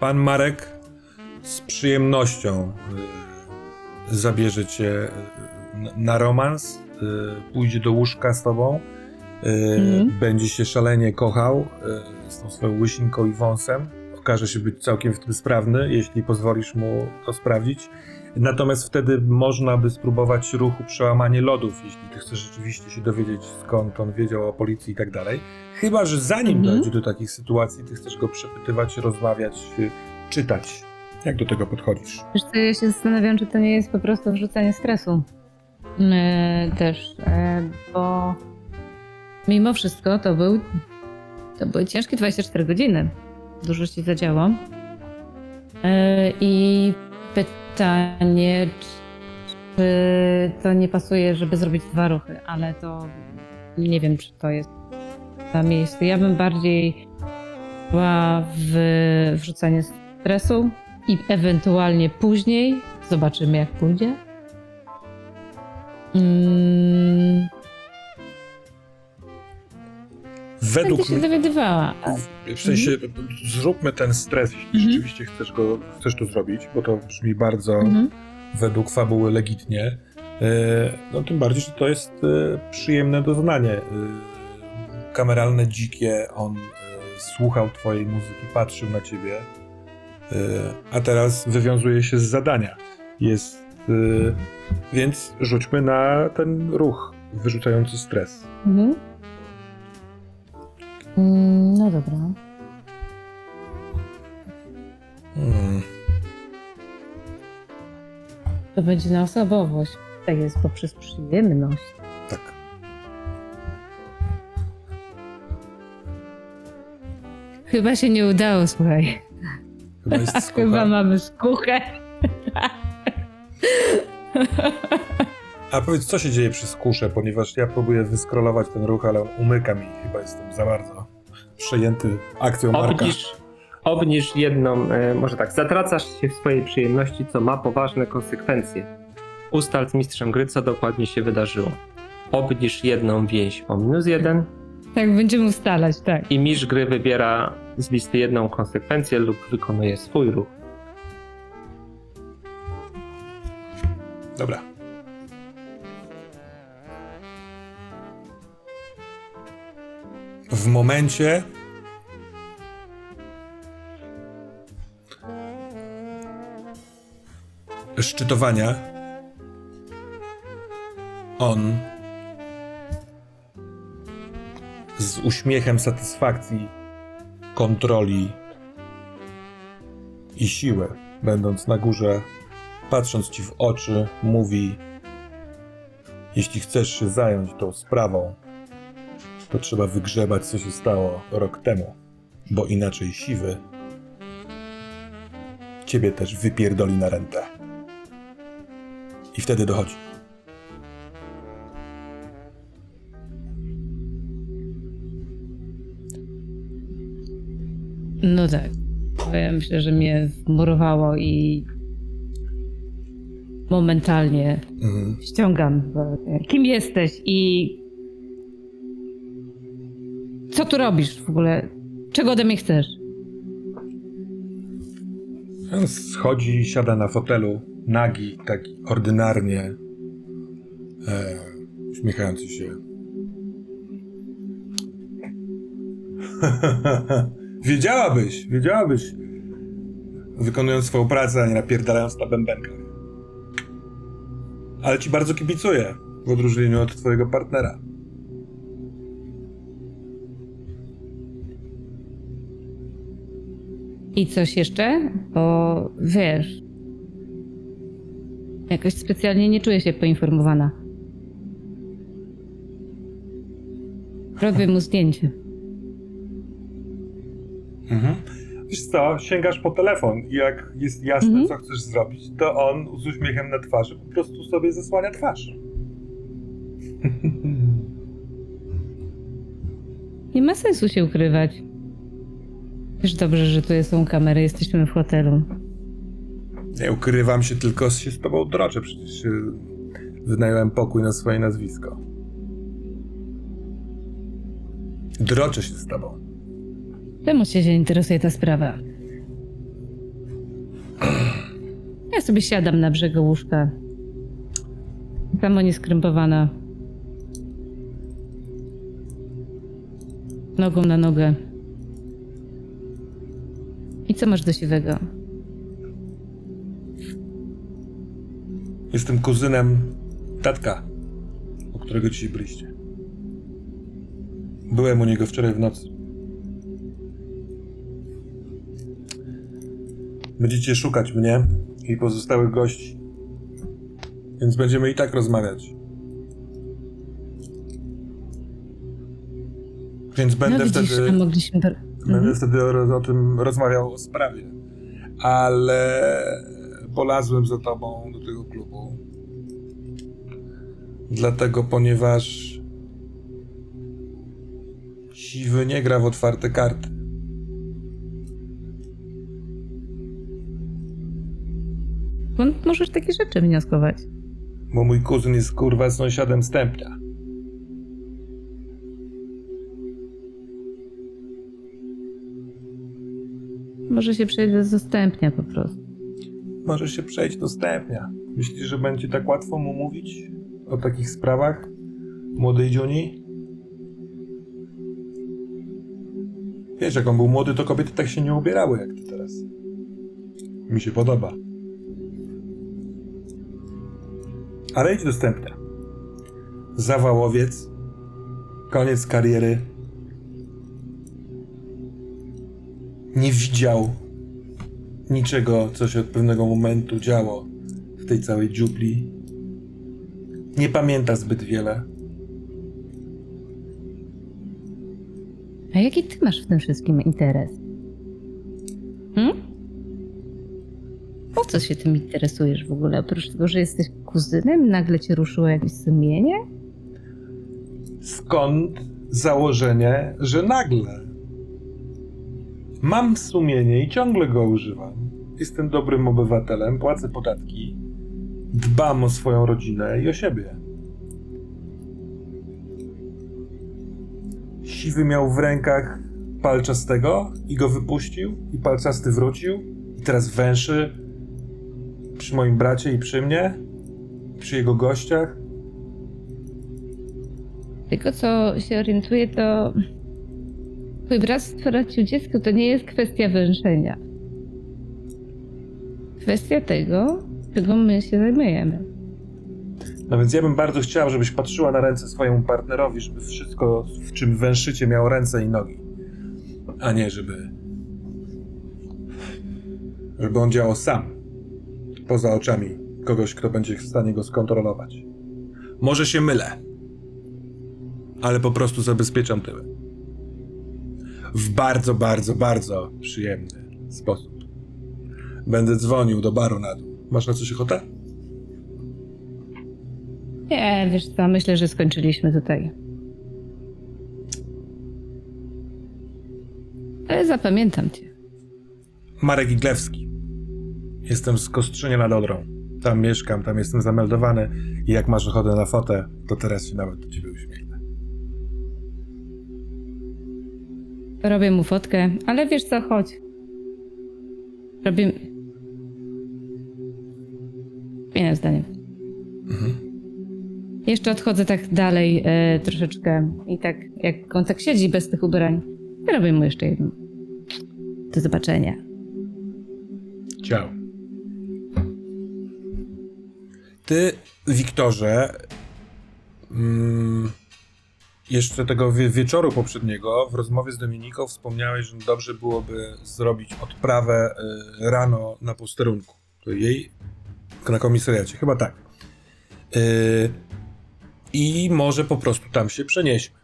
Pan Marek z przyjemnością y, zabierze cię y, na romans, y, pójdzie do łóżka z tobą, Mhm. będzie się szalenie kochał z tą swoją łysinką i wąsem. Okaże się być całkiem w tym sprawny, jeśli pozwolisz mu to sprawdzić. Natomiast wtedy można by spróbować ruchu przełamanie lodów, jeśli ty chcesz rzeczywiście się dowiedzieć, skąd on wiedział o policji i tak dalej. Chyba, że zanim Mhm. dojdzie do takich sytuacji, ty chcesz go przepytywać, rozmawiać, y, czytać. Jak do tego podchodzisz? Wiesz co, ja się zastanawiam, czy to nie jest po prostu wrzucanie stresu. E, też, e, bo mimo wszystko to był to były ciężkie 24 godziny. Dużo się zadziało. E, I pytanie, czy to nie pasuje, żeby zrobić dwa ruchy, ale to nie wiem, czy to jest na miejscu. Ja bym bardziej była w wrzucanie stresu i ewentualnie później zobaczymy, jak pójdzie. Mm, Według się dowiadywała. w sensie, zróbmy ten stres, jeśli Mhm. rzeczywiście chcesz, go, chcesz to zrobić, bo to brzmi bardzo Mhm. według fabuły legitnie. E, No tym bardziej, że to jest e, przyjemne doznanie. E, Kameralne, dzikie, on słuchał twojej muzyki, patrzył na ciebie, a teraz wywiązuje się z zadania. Jest, więc rzućmy na ten ruch wyrzucający stres. Mhm. Mm, no dobra. Hmm. To będzie na osobowość. Tak jest poprzez przyjemność. Tak. Chyba się nie udało, słuchaj. Chyba jest Chyba mamy skuchę. A powiedz, co się dzieje przy skusze, ponieważ ja próbuję wyskrolować ten ruch, ale on umyka mi. Chyba jestem za bardzo przejęty akcją Marka. Obniż, obniż jedną, e, może tak, zatracasz się w swojej przyjemności, co ma poważne konsekwencje. Ustal z mistrzem gry, co dokładnie się wydarzyło. Obniż jedną więź o minus jeden Tak, będziemy ustalać, tak. i mistrz gry wybiera z listy jedną konsekwencję lub wykonuje swój ruch. Dobra. W momencie. Szczytowania. On z uśmiechem satysfakcji, kontroli i siły, będąc na górze, patrząc ci w oczy, mówi: Jeśli chcesz się zająć tą sprawą, to trzeba wygrzebać, co się stało rok temu, bo inaczej siwy ciebie też wypierdoli na rentę. I wtedy dochodzi. No tak. Ja myślę, że mnie wmurowało i momentalnie Mhm. ściągam. Kim jesteś i co tu robisz w ogóle? Czego ode mnie chcesz? Schodzi, siada na fotelu, nagi, taki ordynarnie, e, uśmiechający się. wiedziałabyś, wiedziałabyś, wykonując swoją pracę, a nie napierdalając na bębenkach. Ale ci bardzo kibicuję, w odróżnieniu od twojego partnera. I coś jeszcze? Bo wiesz, jakoś specjalnie nie czuję się poinformowana. Robię mu zdjęcie. Mhm. Wiesz co, sięgasz po telefon i jak jest jasne, Mhm. co chcesz zrobić, to on z uśmiechem na twarzy po prostu sobie zasłania twarz. Nie ma sensu się ukrywać. Wiesz dobrze, że tu są kamery, jesteśmy w hotelu. Nie ukrywam się, tylko się z tobą droczę, przecież y, wynająłem pokój na swoje nazwisko. Droczę się z tobą. Czemu cię się interesuje ta sprawa? Ja sobie siadam na brzegu łóżka. Samo nieskrępowana. Nogą na nogę. Co masz do siwego? Jestem kuzynem tatka, u którego dzisiaj byliście. Byłem u niego wczoraj w nocy. Będziecie szukać mnie i pozostałych gości. Więc będziemy i tak rozmawiać. Więc będę no widzisz, wtedy. a mogliśmy... Będę Mhm. wtedy o, o tym rozmawiał o sprawie. Ale polazłem za tobą do tego klubu. Dlatego, ponieważ siwy nie gra w otwarte karty. Skąd możesz takie rzeczy wnioskować? Bo mój kuzyn jest kurwa sąsiadem stępnia. Może się przejdę z dostępnia po prostu. Może się przejść do stępnia. Myślisz, że będzie tak łatwo mu mówić o takich sprawach? Młodej Dziuni? Wiesz, jak on był młody, to kobiety tak się nie ubierały jak ty teraz. Mi się podoba. Ale idź do stępnia. Zawałowiec. Koniec kariery. Nie widział niczego, co się od pewnego momentu działo w tej całej dziupli. Nie pamięta zbyt wiele. A jaki ty masz w tym wszystkim interes? Hmm? Po co się tym interesujesz w ogóle? Oprócz tego, że jesteś kuzynem, nagle cię ruszyło jakieś sumienie? Skąd założenie, że nagle? Mam sumienie i ciągle go używam. Jestem dobrym obywatelem, płacę podatki, dbam o swoją rodzinę i o siebie. Siwy miał w rękach palczastego i go wypuścił, i palczasty wrócił, i teraz węszy przy moim bracie i przy mnie, przy jego gościach. Tylko co się orientuję, to twój brat stracił dziecko, to nie jest kwestia węszenia. Kwestia tego, czego my się zajmujemy. No więc ja bym bardzo chciał, żebyś patrzyła na ręce swojemu partnerowi, żeby wszystko, w czym węszycie, miało ręce i nogi. A nie, żeby. Żeby on działał sam. Poza oczami kogoś, kto będzie w stanie go skontrolować. Może się mylę. Ale po prostu zabezpieczam tyły. W bardzo, bardzo, bardzo przyjemny sposób. Będę dzwonił do baru na dół. Masz na coś ochotę? Nie, wiesz co, myślę, że skończyliśmy tutaj. Ale zapamiętam cię. Marek Iglewski. Jestem z Kostrzynia nad Odrą. Tam mieszkam, tam jestem zameldowany i jak masz ochotę na fotę, to teraz się nawet do ciebie uśmiechnę. Robię mu fotkę, ale wiesz co, chodź. Robię... Zmieniam zdanie. Jeszcze odchodzę tak dalej e, troszeczkę i tak jak on tak siedzi bez tych ubrań, robię mu jeszcze jedno. Do zobaczenia. Ciao. Ty, Wiktorze, mm, jeszcze tego wie wieczoru poprzedniego w rozmowie z Dominiką wspomniałeś, że dobrze byłoby zrobić odprawę y, rano na posterunku. To jej na komisariacie, chyba tak. Y, I może po prostu tam się przenieśmy.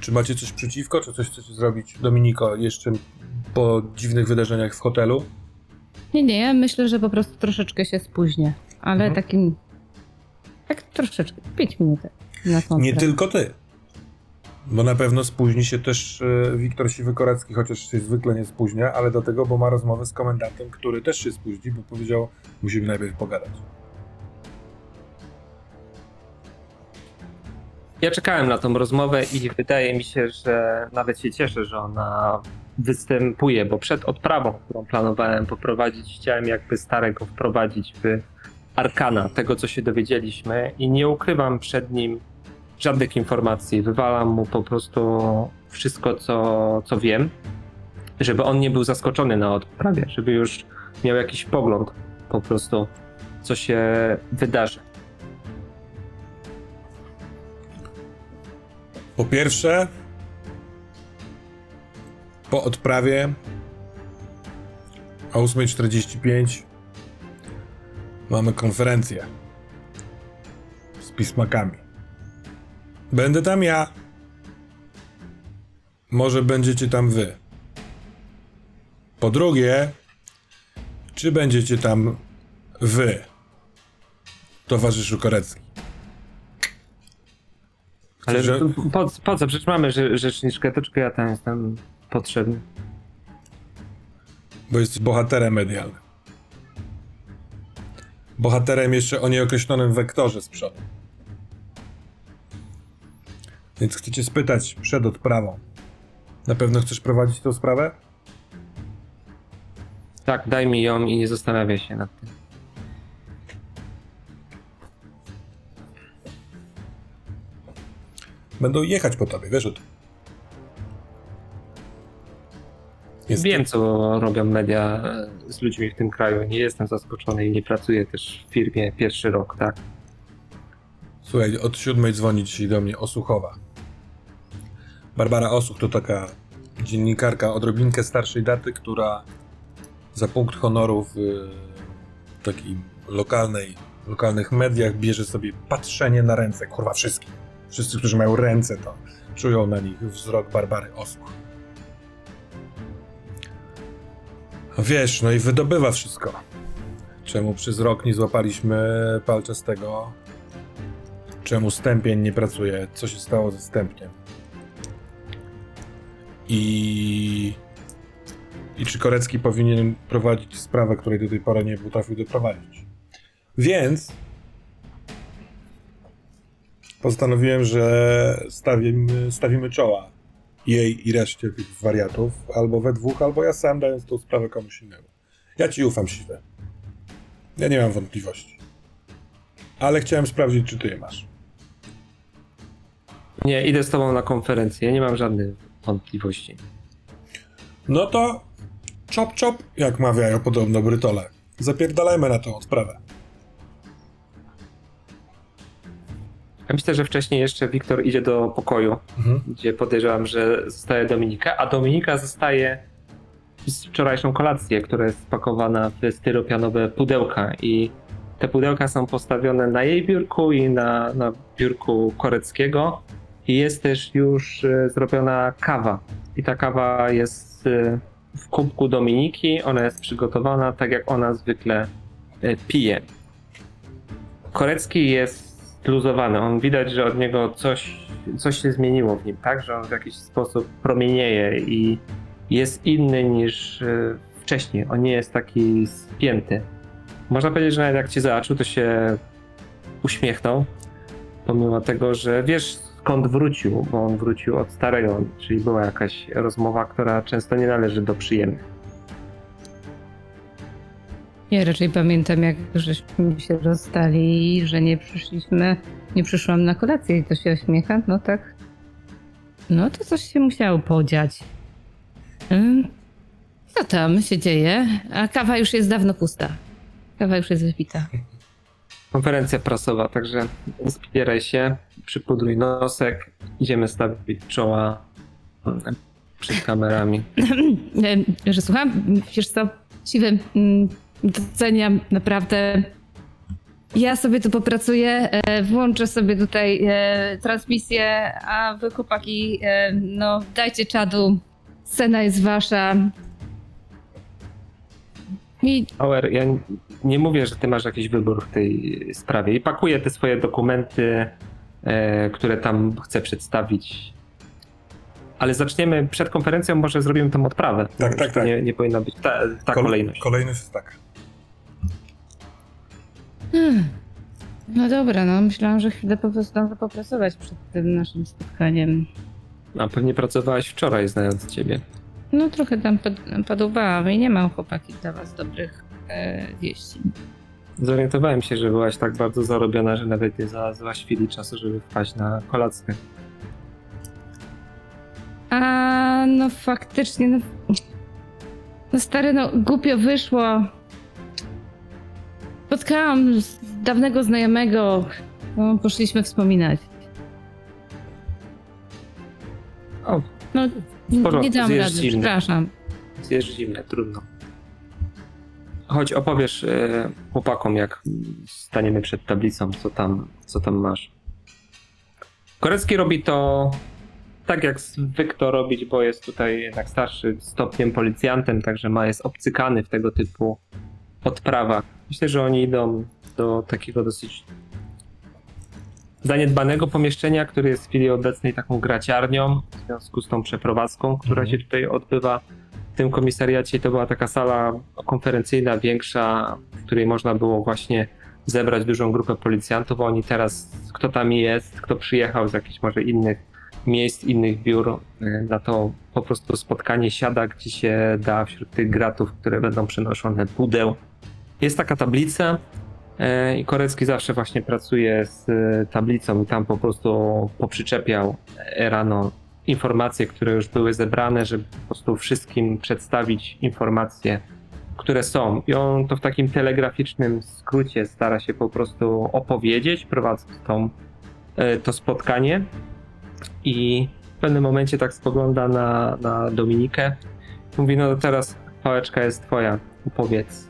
Czy macie coś przeciwko, czy coś chcecie zrobić, Dominiko, jeszcze po dziwnych wydarzeniach w hotelu? Nie, nie, ja myślę, że po prostu troszeczkę się spóźnię, ale Mhm. takim... Tak troszeczkę, pięć minut na tą Nie tylko ty. Bo na pewno spóźni się też e, Wiktor Siwy-Korecki, chociaż się zwykle nie spóźnia, ale do tego, bo ma rozmowę z komendantem, który też się spóźni, bo powiedział, musimy najpierw pogadać. Ja czekałem na tą rozmowę i wydaje mi się, że nawet się cieszę, że ona występuje, bo przed odprawą, którą planowałem poprowadzić, chciałem jakby starego wprowadzić w arkana tego, co się dowiedzieliśmy i nie ukrywam przed nim żadnych informacji. Wywalam mu po prostu wszystko, co, co wiem, żeby on nie był zaskoczony na odprawie, żeby już miał jakiś pogląd po prostu, co się wydarzy. Po pierwsze, po odprawie o 8.45 mamy konferencję z pismakami. Będę tam ja. Może będziecie tam wy. Po drugie, czy będziecie tam wy, towarzyszu Korecki? Ale Że- po, po co? Przecież mamy rze- rzeczniczkę, to czego ja tam jestem potrzebny. Bo jesteś bohaterem medialnym. Bohaterem jeszcze o nieokreślonym wektorze z przodu. Więc chcę cię spytać przed odprawą. Na pewno chcesz prowadzić tę sprawę? Tak, daj mi ją i nie zastanawiaj się nad tym. Będą jechać po tobie, wiesz o tym. Jest Wiem, co robią media z ludźmi w tym kraju. Nie jestem zaskoczony i nie pracuję też w firmie pierwszy rok, tak? Słuchaj, od siódmej dzwoni dzisiaj do mnie Osuchowa. Barbara Osuch to taka dziennikarka odrobinkę starszej daty, która za punkt honoru w takim lokalnej, lokalnych mediach bierze sobie patrzenie na ręce, kurwa wszystkim. Wszyscy, którzy mają ręce, to czują na nich wzrok Barbary Osuch. Wiesz, no i wydobywa wszystko. Czemu przez rok nie złapaliśmy palczastego? Czemu stępień nie pracuje? Co się stało ze stępniem? I... I czy Korecki powinien prowadzić sprawę, której do tej pory nie potrafił doprowadzić? Więc postanowiłem, że stawimy, stawimy czoła jej i reszcie tych wariatów, albo we dwóch, albo ja sam, dając tą sprawę komuś innemu. Ja ci ufam, Siwe. Ja nie mam wątpliwości. Ale chciałem sprawdzić, czy ty je masz. Nie, idę z tobą na konferencję, nie mam żadnych wątpliwości. No to chop chop, jak mawiają podobno Brytole. Zapierdalajmy na tą odprawę. Ja myślę, że wcześniej jeszcze Wiktor idzie do pokoju, Mhm. gdzie podejrzewam, że zostaje Dominika, a Dominika zostaje z wczorajszą kolację, która jest spakowana w styropianowe pudełka i te pudełka są postawione na jej biurku i na, na biurku Koreckiego i jest też już e, zrobiona kawa i ta kawa jest e, w kubku Dominiki, ona jest przygotowana tak jak ona zwykle e, pije. Korecki jest luzowany. On widać, że od niego coś, coś się zmieniło w nim, tak? Że on w jakiś sposób promienieje i jest inny niż wcześniej. On nie jest taki spięty. Można powiedzieć, że nawet jak cię zobaczył, to się uśmiechnął. Pomimo tego, że wiesz skąd wrócił, bo on wrócił od starego, czyli była jakaś rozmowa, która często nie należy do przyjemnych. Ja raczej pamiętam, jak żeśmy się rozstali i że nie przyszliśmy, nie przyszłam na kolację i to się uśmiecha, no tak. No to coś się musiało podziać. Co tam się dzieje? A kawa już jest dawno pusta. Kawa już jest wypita. Konferencja prasowa, także zbieraj się, przypudruj nosek, idziemy stawić czoła mm, przed kamerami. Że słucham, wiesz co, siwy, mm, doceniam naprawdę. Ja sobie tu popracuję, e, włączę sobie tutaj e, transmisję, a wy chłopaki, e, no dajcie czadu, scena jest wasza. I Auer, ja nie mówię, że ty masz jakiś wybór w tej sprawie i pakuję te swoje dokumenty, e, które tam chcę przedstawić. Ale zaczniemy przed konferencją, może zrobimy tą odprawę. Tak, tak, tak. Nie, nie powinna być ta, ta Kol- kolejność. Kolejność jest taka. Hmm. No dobra, no myślałam, że chwilę po prostu zdążę popracować przed tym naszym spotkaniem. A pewnie pracowałaś wczoraj, znając ciebie. No trochę tam pod, podłubałam i nie mam chłopaki dla was dobrych e, wieści. Zorientowałem się, że byłaś tak bardzo zarobiona, że nawet nie znalazłaś chwili czasu, żeby wpaść na kolację. A no faktycznie, no, no stary, no głupio wyszło. Spotkałam z- dawnego znajomego, no, poszliśmy wspominać. O, No, nie dam zjesz rady, zimne. przepraszam. jest zimne, trudno. Chodź, opowiesz e, chłopakom, jak staniemy przed tablicą, co tam, co tam masz. Korecki robi to tak, jak zwykł to robić, bo jest tutaj jednak starszy stopniem policjantem, także ma jest obcykany w tego typu odprawach. Myślę, że oni idą do takiego dosyć zaniedbanego pomieszczenia, które jest w chwili obecnej taką graciarnią, w związku z tą przeprowadzką, która Mhm. się tutaj odbywa w tym komisariacie. To była taka sala konferencyjna, większa, w której można było właśnie zebrać dużą grupę policjantów. Oni teraz, kto tam jest, kto przyjechał z jakichś może innych miejsc, innych biur, y, na to po prostu spotkanie siada, gdzie się da wśród tych gratów, które będą przenoszone pudeł. Jest taka tablica, E, I Korecki zawsze właśnie pracuje z e, tablicą i tam po prostu poprzyczepiał e, rano informacje, które już były zebrane, żeby po prostu wszystkim przedstawić informacje, które są. I on to w takim telegraficznym skrócie stara się po prostu opowiedzieć, prowadząc tą, e, to spotkanie. I w pewnym momencie tak spogląda na, na Dominikę. Mówi, no teraz pałeczka jest twoja, opowiedz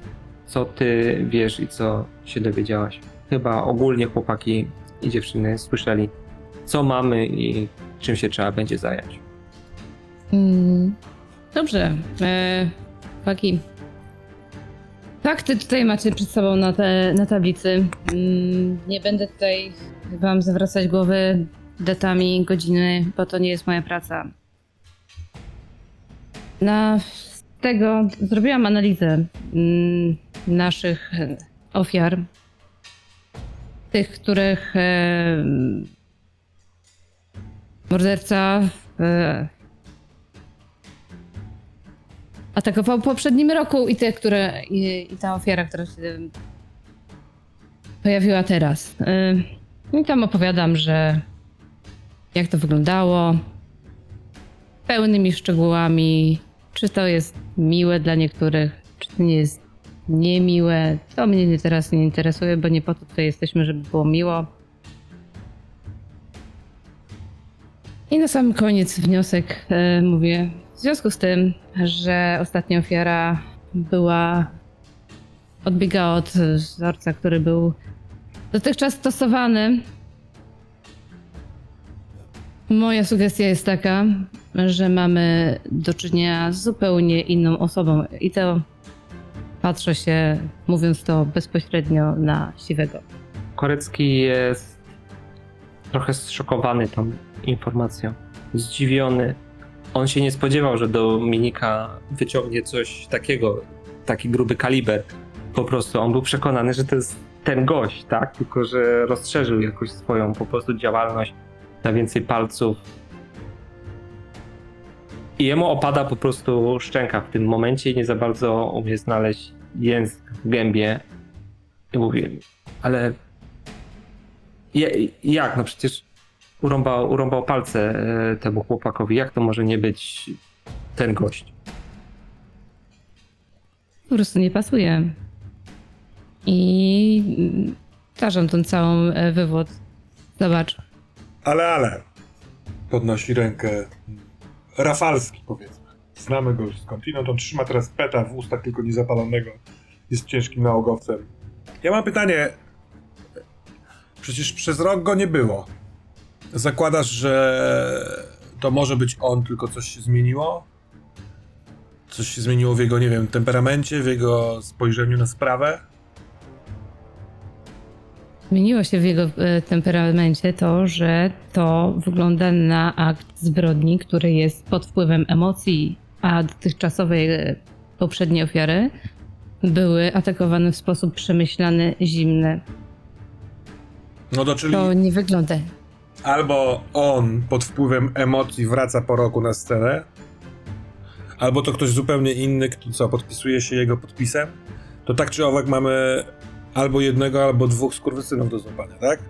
co ty wiesz i co się dowiedziałaś. Chyba ogólnie chłopaki i dziewczyny słyszeli, co mamy i czym się trzeba będzie zająć. Mm, Dobrze. E, Chłopaki. Fakty tutaj macie przed sobą na, te, na tablicy. Mm, Nie będę tutaj wam zawracać głowy datami, godziny, bo to nie jest moja praca. Na tego zrobiłam analizę mm, naszych ofiar. Tych, których e, morderca e, atakował w poprzednim roku i te, które. i, i ta ofiara, która się pojawiła teraz. Y, I tam opowiadam, że jak to wyglądało, pełnymi szczegółami, czy to jest miłe dla niektórych, czy to nie jest niemiłe. To mnie nie- teraz nie interesuje, bo nie po to tutaj jesteśmy, żeby było miło. I na sam koniec wniosek e, mówię. W związku z tym, że ostatnia ofiara była. odbiegała od wzorca, który był dotychczas stosowany. Moja sugestia jest taka, że mamy do czynienia z zupełnie inną osobą. I to patrzę się, mówiąc to bezpośrednio na siwego. Korecki jest trochę zszokowany tą informacją, zdziwiony. On się nie spodziewał, że Dominika wyciągnie coś takiego, taki gruby kaliber. Po prostu on był przekonany, że to jest ten gość, tak? Tylko, że rozszerzył jakoś swoją po prostu działalność na więcej palców. I jemu opada po prostu szczęka w tym momencie i nie za bardzo umie znaleźć język w gębie. I mówi, ale ja- jak? No przecież urąbał, urąbał palce e, temu chłopakowi. Jak to może nie być ten gość? Po prostu nie pasuje. I starzam ten całą e, wywód. Zobacz. Ale, ale. Podnosi rękę Rafalski, powiedzmy. Znamy go już skądinąd. On trzyma teraz peta w ustach, tylko niezapalonego. Jest ciężkim nałogowcem. Ja mam pytanie. Przecież przez rok go nie było. Zakładasz, że to może być on, tylko coś się zmieniło? Coś się zmieniło w jego, nie wiem, temperamencie, w jego spojrzeniu na sprawę? Zmieniło się w jego e, temperamencie to, że to wygląda na akt zbrodni, który jest pod wpływem emocji, a dotychczasowe e, poprzednie ofiary były atakowane w sposób przemyślany, zimny. No to czyli To nie wygląda. albo on pod wpływem emocji wraca po roku na scenę, albo to ktoś zupełnie inny, kto co, podpisuje się jego podpisem, to tak czy owak mamy albo jednego, albo dwóch skurwysynów do złapania, tak?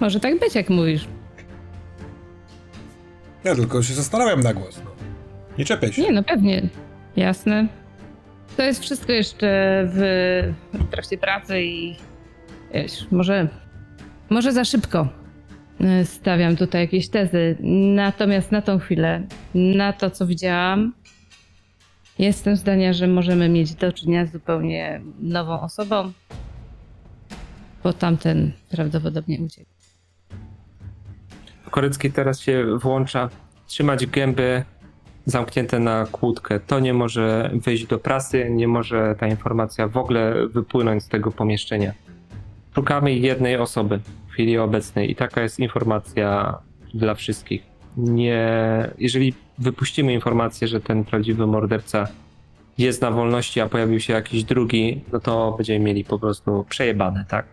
Może tak być, jak mówisz. Ja tylko się zastanawiam na głos. No. Nie czepiaj się. Nie, no pewnie. Jasne. To jest wszystko jeszcze w, w trakcie pracy i może, może za szybko e, stawiam tutaj jakieś tezy. Natomiast na tą chwilę, na to co widziałam, jestem zdania, że możemy mieć do czynienia z zupełnie nową osobą, bo tamten prawdopodobnie uciekł. Korycki teraz się włącza. Trzymać gęby zamknięte na kłódkę. To nie może wyjść do prasy, nie może ta informacja w ogóle wypłynąć z tego pomieszczenia. Szukamy jednej osoby w chwili obecnej i taka jest informacja dla wszystkich. Nie, jeżeli wypuścimy informację, że ten prawdziwy morderca jest na wolności, a pojawił się jakiś drugi, no to będziemy mieli po prostu przejebane, tak?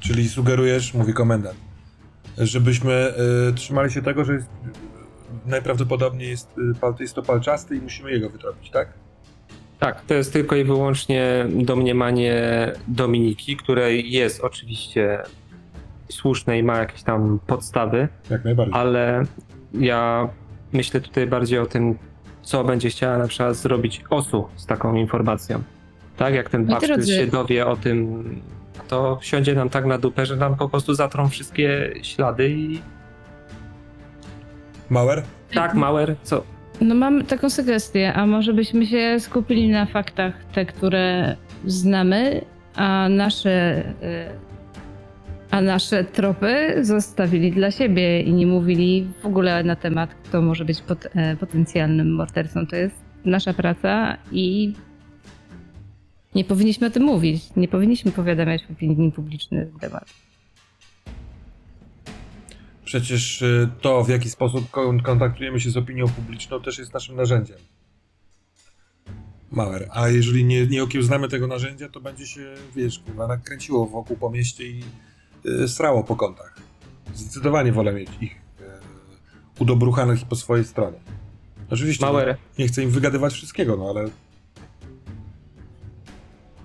Czyli sugerujesz, mówi komendant, żebyśmy y, trzymali się tego, że jest, najprawdopodobniej jest, y, pal, jest to palczasty i musimy jego wytropić, tak? Tak, to jest tylko i wyłącznie domniemanie Dominiki, której jest oczywiście słuszne i ma jakieś tam podstawy, Jak najbardziej. ale ja myślę tutaj bardziej o tym, co będzie chciała na przykład zrobić OSU z taką informacją. Tak, jak ten drodzy- się dowie o tym, to siądzie nam tak na dupę, że nam po prostu zatrą wszystkie ślady i Mauer? tak, Mauer, co? No mam taką sugestię, a może byśmy się skupili na faktach, te, które znamy, a nasze, y, a nasze tropy zostawili dla siebie i nie mówili w ogóle na temat, kto może być pot, e, potencjalnym mordercą. To jest nasza praca i nie powinniśmy o tym mówić. Nie powinniśmy powiadamiać opinii publicznej na ten temat. Przecież y, to, w jaki sposób kon- kontaktujemy się z opinią publiczną, też jest naszym narzędziem. Mauer. A jeżeli nie, nie okiełznamy tego narzędzia, to będzie się, wiesz, kurwa, nakręciło wokół po mieście i y, srało po kątach. Zdecydowanie wolę mieć ich y, udobruchanych po swojej stronie. Oczywiście Mauer, nie chcę im wygadywać wszystkiego, no ale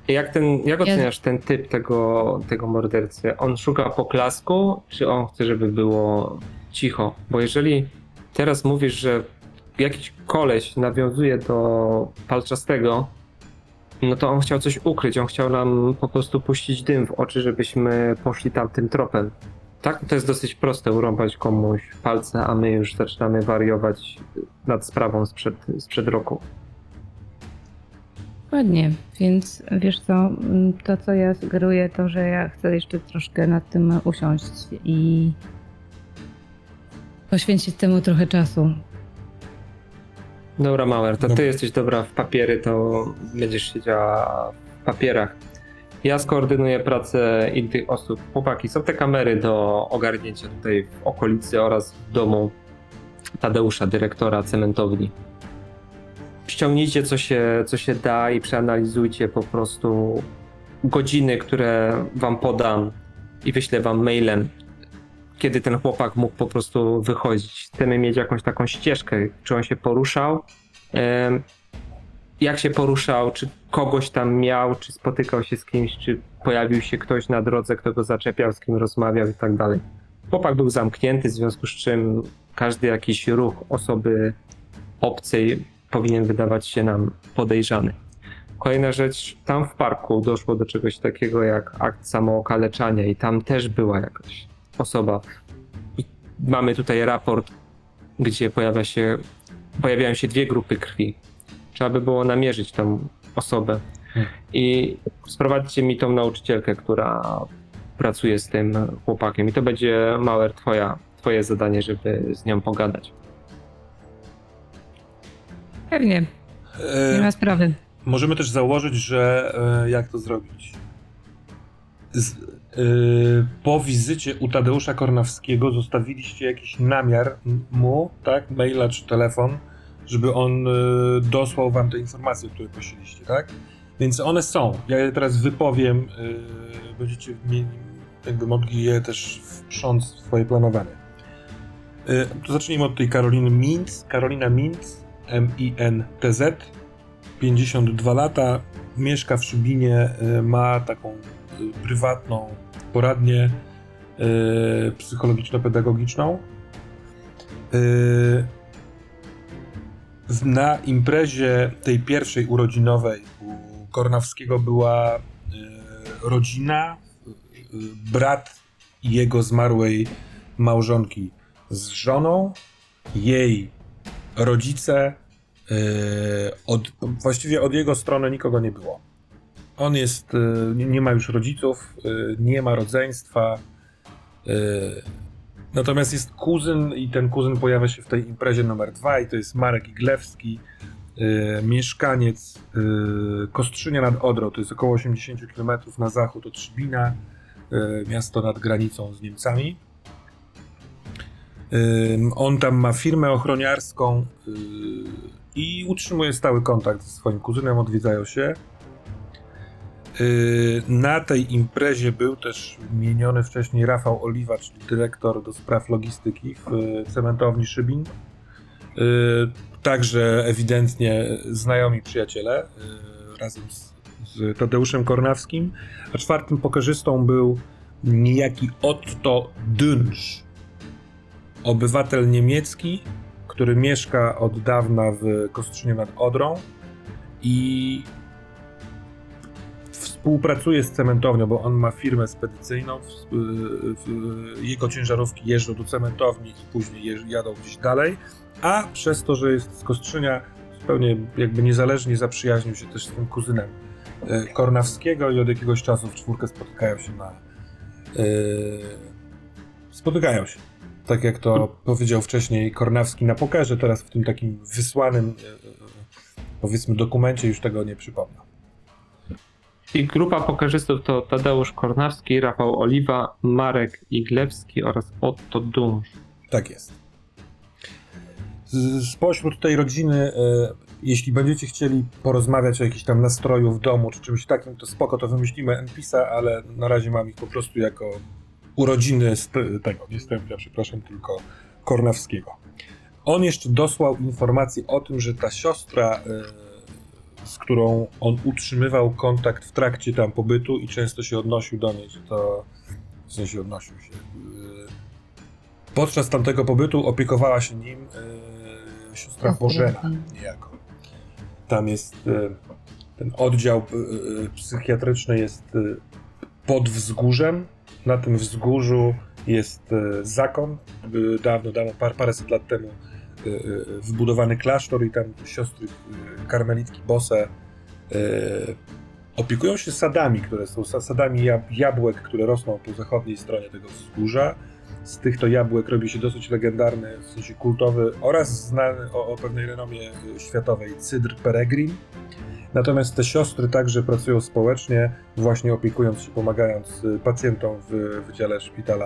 Jak, ten, jak oceniasz ten typ tego, tego mordercy? On szuka poklasku, czy on chce, żeby było cicho? Bo jeżeli teraz mówisz, że jakiś koleś nawiązuje do palczastego, no to on chciał coś ukryć, on chciał nam po prostu puścić dym w oczy, żebyśmy poszli tamtym tropem. Tak, to jest dosyć proste urąbać komuś palce, a my już zaczynamy wariować nad sprawą sprzed, sprzed roku. Ładnie, więc wiesz co, mm, to co ja sugeruję, to że ja chcę jeszcze troszkę nad tym usiąść i poświęcić temu trochę czasu. Dobra, Mauer, to Dobra. ty jesteś dobra w papiery, to będziesz siedziała w papierach. Ja skoordynuję pracę innych osób. Chłopaki, są te kamery do ogarnięcia tutaj w okolicy oraz w domu Tadeusza, dyrektora cementowni. Ściągnijcie co się, co się da i przeanalizujcie po prostu godziny, które wam podam i wyślę wam mailem, kiedy ten chłopak mógł po prostu wychodzić. Chcemy mieć jakąś taką ścieżkę, czy on się poruszał, jak się poruszał, czy kogoś tam miał, czy spotykał się z kimś, czy pojawił się ktoś na drodze, kto go zaczepiał, z kim rozmawiał i tak dalej. Chłopak był zamknięty, w związku z czym każdy jakiś ruch osoby obcej powinien wydawać się nam podejrzany. Kolejna rzecz, tam w parku doszło do czegoś takiego jak akt samookaleczania i tam też była jakaś osoba. Mamy tutaj raport, gdzie pojawia się, pojawiają się dwie grupy krwi. Trzeba by było namierzyć tą osobę. I sprowadźcie mi tą nauczycielkę, która pracuje z tym chłopakiem. I to będzie, Mauer, twoja, twoje zadanie, żeby z nią pogadać. Pewnie, nie ma e, sprawy. możemy też założyć, że e, jak to zrobić? Z, e, po wizycie u Tadeusza Kornawskiego zostawiliście jakiś namiar mu, tak? Maila czy telefon, żeby on e, dosłał wam te informacje, które prosiliście, tak? Więc one są. Ja je teraz wypowiem, e, będziecie mieli, jakby mogli je też wprząc w swoje planowanie. To zacznijmy od tej Karoliny Mintz. Karolina Mintz, M-I-N-T-Z, 52 lata, mieszka w Szybinie, y, ma taką y, prywatną poradnię y, psychologiczno-pedagogiczną. Na imprezie tej pierwszej urodzinowej u Kornawskiego była rodzina, brat jego zmarłej małżonki z żoną, jej rodzice, yy, od, właściwie od jego strony nikogo nie było. On jest, yy, nie, ma już rodziców, yy, nie ma rodzeństwa. yy, Natomiast jest kuzyn i ten kuzyn pojawia się w tej imprezie numer dwa i to jest Marek Iglewski, yy, mieszkaniec yy, Kostrzynia nad Odrą, to jest około 80 km na zachód od yy, miasto nad granicą z Niemcami. On tam ma firmę ochroniarską yy, i utrzymuje stały kontakt ze swoim kuzynem, odwiedzają się. Yy, Na tej imprezie był też wymieniony wcześniej Rafał Oliwa, czyli dyrektor do spraw logistyki w cementowni Szybin. Yy, Także ewidentnie znajomi przyjaciele razem z, z Tadeuszem Kornawskim. A czwartym pokerzystą był niejaki Otto Dünsch, obywatel niemiecki, który mieszka od dawna w Kostrzynie nad Odrą i współpracuje z cementownią, bo on ma firmę spedycyjną. Jego ciężarówki jeżdżą do cementowni i później jadą gdzieś dalej, a przez to, że jest z Kostrzynia, zupełnie jakby niezależnie zaprzyjaźnił się też z tym kuzynem e, Kornawskiego i od jakiegoś czasu w czwórkę spotykają się na... e, spotykają się tak jak to powiedział wcześniej Kornawski na pokerze, teraz w tym takim wysłanym, e, e, powiedzmy, dokumencie już tego nie przypomnę. I grupa pokerzystów to Tadeusz Kornawski, Rafał Oliwa, Marek Iglewski oraz Otto Dunsz. Tak jest. Spośród tej rodziny, e, jeśli będziecie chcieli porozmawiać o jakimś tam nastroju w domu czy czymś takim, to spoko, to wymyślimy NPisa, ale na razie mam ich po prostu jako urodziny z te- tego, nie Stemplia, przepraszam, tylko Kornawskiego. On jeszcze dosłał informację o tym, że ta siostra, e, z którą on utrzymywał kontakt w trakcie tam pobytu i często się odnosił do niej, że to w sensie odnosił się. e, Podczas tamtego pobytu opiekowała się nim e, siostra Bożena niejako. Tam jest ten oddział psychiatryczny jest pod wzgórzem. Na tym wzgórzu jest e, zakon. E, Dawno, dawno, par, paręset lat temu e, wybudowany klasztor i tam siostry karmelitki Bose opiekują się sadami, które są sa- sadami jab- jabłek, które rosną po zachodniej stronie tego wzgórza. Z tych to jabłek robi się dosyć legendarny, w sensie kultowy oraz znany o, o pewnej renomie światowej cydr Peregrin. Natomiast te siostry także pracują społecznie, właśnie opiekując się, pomagając y, pacjentom w wydziale szpitala,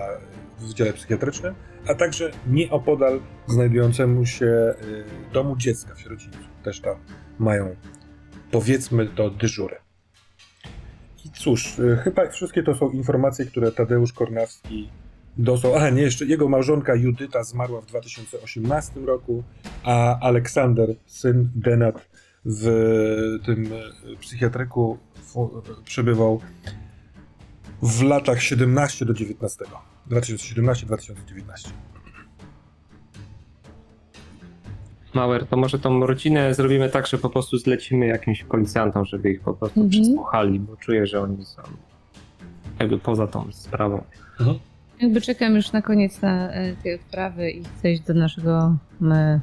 w wydziale psychiatrycznym, a także nieopodal znajdującemu się y, domu dziecka w Sierocińcu. Też tam mają, powiedzmy to, dyżury. I cóż, y, chyba wszystkie to są informacje, które Tadeusz Kornawski dostał. A nie, jeszcze jego małżonka Judyta zmarła w 2018 roku, a Aleksander, syn Denat, w tym y, psychiatryku przebywał w latach 17 do 19. 2017-2019. Mauer, to może tą rodzinę zrobimy tak, że po prostu zlecimy jakimś policjantom, żeby ich po prostu Mhm. przesłuchali, bo czuję, że oni są jakby poza tą sprawą. Jakby czekam już na koniec na e, tej odprawy i chcę iść do naszego e,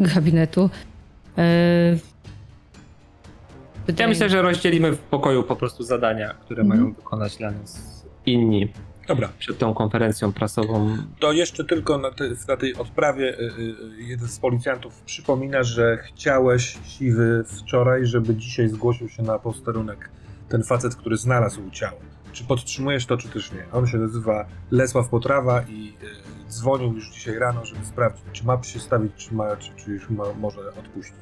gabinetu. Ja wydaje- myślę, że rozdzielimy w pokoju po prostu zadania, które Mhm. mają wykonać dla nas inni Dobra, przed tą konferencją prasową. to jeszcze tylko na, te, na tej odprawie y, y, jeden z policjantów przypomina, że chciałeś, Siwy, wczoraj, żeby dzisiaj zgłosił się na posterunek ten facet, który znalazł ciało. Czy podtrzymujesz to, czy też nie? On się nazywa Lesław Potrawa i y, dzwonił już dzisiaj rano, żeby sprawdzić, czy ma się stawić, czy, ma, czy, czy już ma, może odpuścić.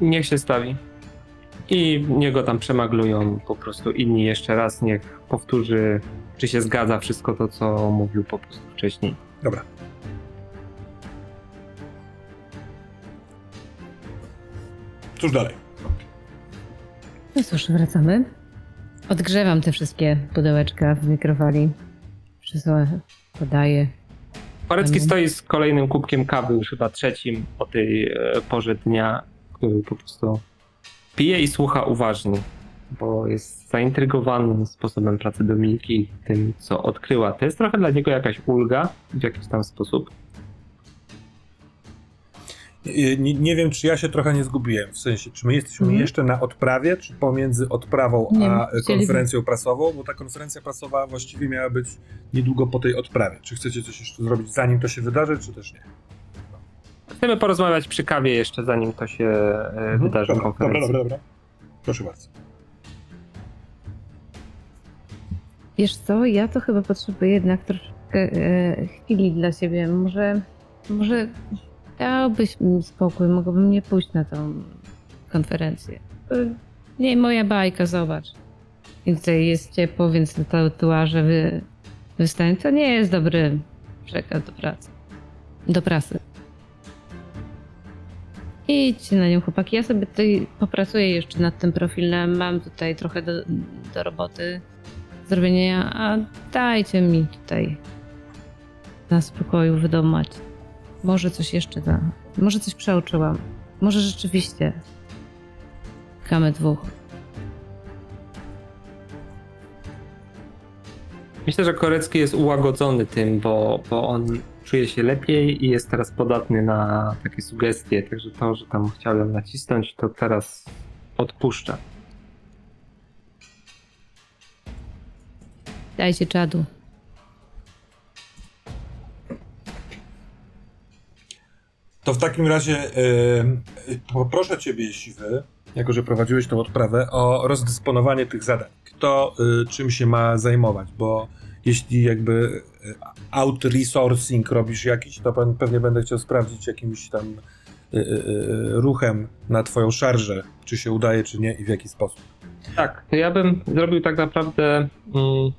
Niech się stawi. I niego tam przemaglują po prostu inni jeszcze raz, niech powtórzy, czy się zgadza wszystko to, co mówił po prostu wcześniej. Dobra. Cóż dalej? No cóż, wracamy. Odgrzewam te wszystkie pudełeczka w mikrofali. Wszystko podaję. Parecki stoi z kolejnym kubkiem kawy, już chyba trzecim o tej e, porze dnia, który po prostu pije i słucha uważnie, bo jest zaintrygowany sposobem pracy Dominiki, tym co odkryła. To jest trochę dla niego jakaś ulga w jakiś tam sposób. Nie, nie, nie wiem, czy ja się trochę nie zgubiłem. W sensie, czy my jesteśmy Mhm. jeszcze na odprawie, czy pomiędzy odprawą Nie a konferencją prasową? Bo ta konferencja prasowa właściwie miała być niedługo po tej odprawie. Czy chcecie coś jeszcze zrobić, zanim to się wydarzy, czy też nie? Chcemy porozmawiać przy kawie jeszcze, zanim to się e, wydarzy Mhm. dobra, konferencja. dobra, dobra, dobra. Proszę bardzo. Wiesz co, ja to chyba potrzebuję jednak troszeczkę e, chwili dla siebie. Może, może dałbyś mi spokój, mogłabym nie pójść na tą konferencję. To Nie moja bajka, zobacz. I tutaj jest ciepło, więc na tatuaże wy, wystań. To nie jest dobry przekaz do pracy. Do prasy. Idźcie na nią, chłopaki. Ja sobie tutaj popracuję jeszcze nad tym profilem. Mam tutaj trochę do, do roboty zrobienia, a dajcie mi tutaj na spokoju wydomać. Może coś jeszcze da. Może coś przeoczyłam. Może rzeczywiście kamy dwóch. Myślę, że Korecki jest ułagodzony tym, bo, bo on czuje się lepiej i jest teraz podatny na takie sugestie, także to, że tam chciał ją nacisnąć, to teraz odpuszcza. Dajcie czadu. To w takim razie yy, poproszę ciebie, Siwy, jako że prowadziłeś tą odprawę, o rozdysponowanie tych zadań. Kto y, czym się ma zajmować, bo jeśli jakby y, out-resourcing robisz jakiś, to pe- pewnie będę chciał sprawdzić jakimś tam y, y, y, ruchem na twoją szarżę, czy się udaje, czy nie i w jaki sposób. Tak, ja bym zrobił tak naprawdę mm,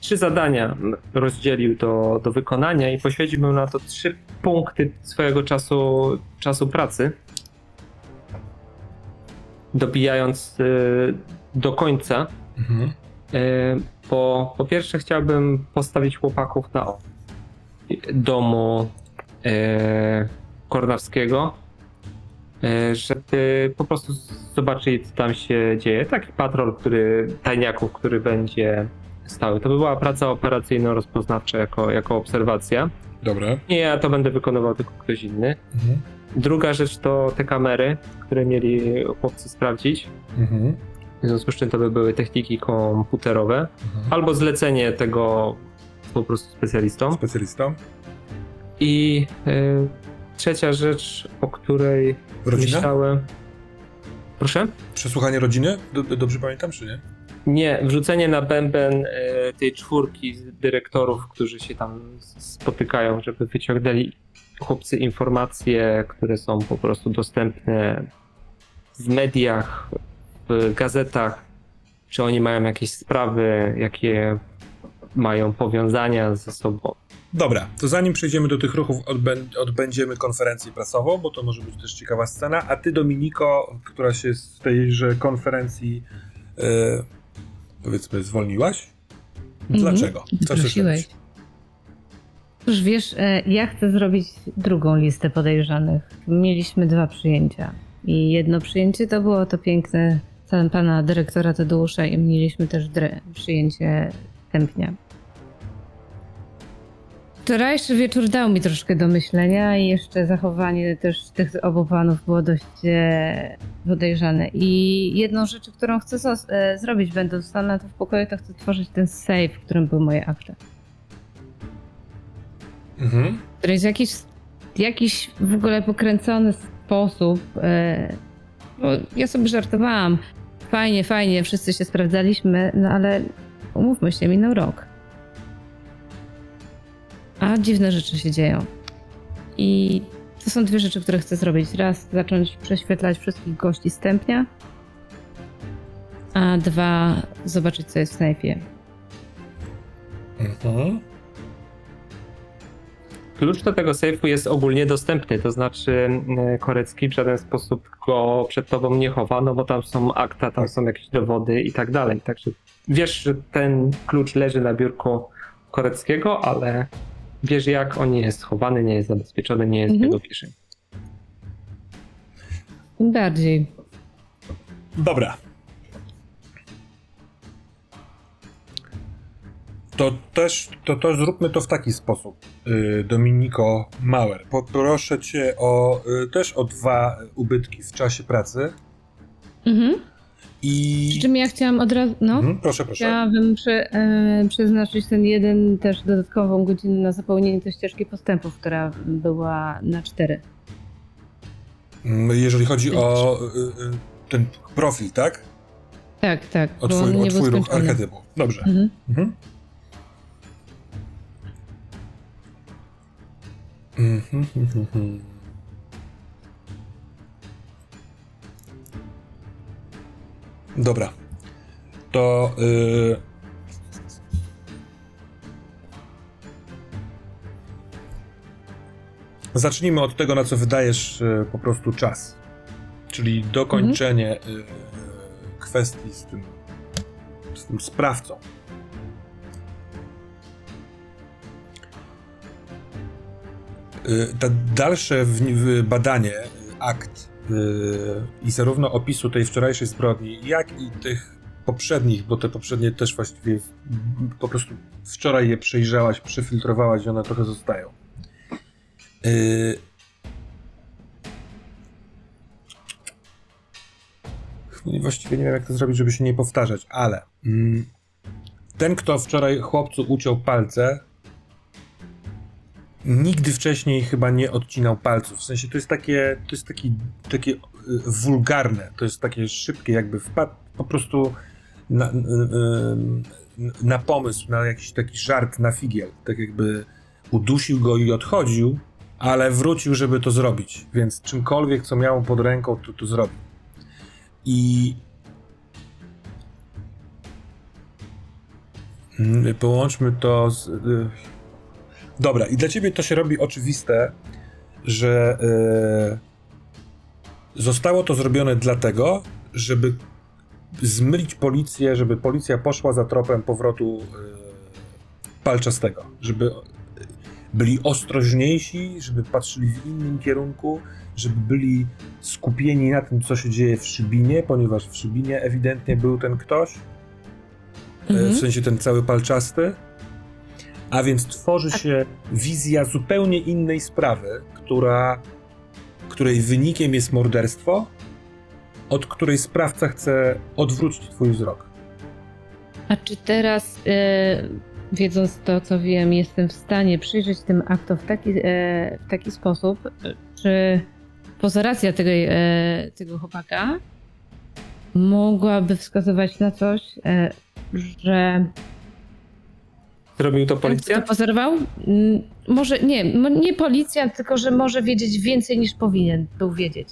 trzy zadania rozdzielił do, do wykonania i poświęciłbym na to trzy punkty swojego czasu, czasu pracy. Dobijając y, do końca. Mhm. E, Po, po pierwsze chciałbym postawić chłopaków na domu e, Kornawskiego, e, żeby po prostu zobaczyli, co tam się dzieje. Taki patrol, który, tajniaków, który będzie stały. To by była praca operacyjno-rozpoznawcza jako, jako obserwacja. Dobra. Nie ja to będę wykonywał, tylko ktoś inny. Mhm. Druga rzecz to te kamery, które mieli chłopcy sprawdzić. Mhm. W związku z czym to by były techniki komputerowe. Mhm. Albo zlecenie tego po prostu specjalistom. Specjalista. I y, trzecia rzecz, o której Rodzina? myślałem. Proszę? Przesłuchanie rodziny? Do, do, dobrze pamiętam, czy nie? Nie, wrzucenie na bęben y, tej czwórki dyrektorów, którzy się tam spotykają, żeby wyciągnęli chłopcy informacje, które są po prostu dostępne w mediach, w gazetach, czy oni mają jakieś sprawy, jakie mają powiązania ze sobą. Dobra, to zanim przejdziemy do tych ruchów, odbę- odbędziemy konferencję prasową, bo to może być też ciekawa scena. A ty, Dominiko, która się z tejże konferencji e, powiedzmy zwolniłaś? Dlaczego? Co chcesz Prosiłeś. robić? Cóż, wiesz, e, ja chcę zrobić drugą listę podejrzanych. Mieliśmy dwa przyjęcia. I jedno przyjęcie to było to piękne pan- pana dyrektora Tadeusza i mieliśmy też dre- przyjęcie Tępnia. Wczorajszy wieczór dał mi troszkę do myślenia i jeszcze zachowanie też tych obu panów było dość e, podejrzane. I jedną rzecz, którą chcę zos- e, zrobić, będąc tam na to w pokoju, to chcę tworzyć ten safe, w którym były moje akta. Mhm. który jest jakiś, jakiś w ogóle pokręcony sposób. E, bo ja sobie żartowałam. Fajnie, fajnie, wszyscy się sprawdzaliśmy, no ale umówmy się, minął rok. A dziwne rzeczy się dzieją. I to są dwie rzeczy, które chcę zrobić. Raz zacząć prześwietlać wszystkich gości stępnia a dwa zobaczyć, co jest w snajpie. Mhm. Klucz do tego sejfu jest ogólnie dostępny, to znaczy e, Korecki w żaden sposób go przed tobą nie chowa, no bo tam są akta, tam są jakieś dowody i tak dalej. Także wiesz, że ten klucz leży na biurku Koreckiego, ale wiesz jak on nie jest schowany, nie jest zabezpieczony, nie jest Mhm. jego kieszeni. Tym bardziej. Dobra. To też, to, to zróbmy to w taki sposób, yy, Dominiko Mauer. Poproszę cię o, yy, też o dwa ubytki w czasie pracy Mhm. I... Przy czym ja chciałam od razu, no, Mhm, proszę, proszę. chciałabym przy, e, przeznaczyć ten jeden też dodatkową godzinę na zapełnienie tej ścieżki postępów, która była na cztery. Mm, Jeżeli chodzi o y, y, ten profil, tak? Tak, tak. O twój, o twój ruch archetypu. Dobrze. Mhm. Mhm. Mhm, mhm, Dobra. To. y, Zacznijmy od tego, na co wydajesz y, po prostu czas. Czyli dokończenie y, kwestii z tym, z tym sprawcą. Y, Ta dalsze w, w badanie, akt i zarówno opisu tej wczorajszej zbrodni, jak i tych poprzednich, bo te poprzednie też właściwie po prostu wczoraj je przejrzałaś, przefiltrowałaś i one trochę zostają. Y, Właściwie nie wiem, jak to zrobić, żeby się nie powtarzać, ale mm, ten, kto wczoraj chłopcu uciął palce, nigdy wcześniej chyba nie odcinał palców. W sensie to jest takie, to jest taki, takie y, wulgarne, to jest takie szybkie, jakby wpadł po prostu na, y, y, na pomysł, na jakiś taki żart na figiel. Tak jakby udusił go i odchodził, ale wrócił, żeby to zrobić. Więc czymkolwiek, co miał pod ręką, to, to zrobił. I połączmy to z. Dobra, i dla ciebie to się robi oczywiste, że y, zostało to zrobione dlatego, żeby zmylić policję, żeby policja poszła za tropem powrotu y, palczastego, żeby byli ostrożniejsi, żeby patrzyli w innym kierunku, żeby byli skupieni na tym, co się dzieje w Szybinie, ponieważ w Szybinie ewidentnie był ten ktoś, e, Mhm. w sensie ten cały palczasty. A więc tworzy się wizja zupełnie innej sprawy, która, której wynikiem jest morderstwo, od której sprawca chce odwrócić twój wzrok. A czy teraz, e, wiedząc to, co wiem, jestem w stanie przyjrzeć tym aktom w taki, e, w taki sposób, czy pozeracja tego, e, tego chłopaka mogłaby wskazywać na coś, e, że Zrobił to ten, policja? kto pozorował, mm, może nie, nie policja, tylko że może wiedzieć więcej niż powinien był wiedzieć.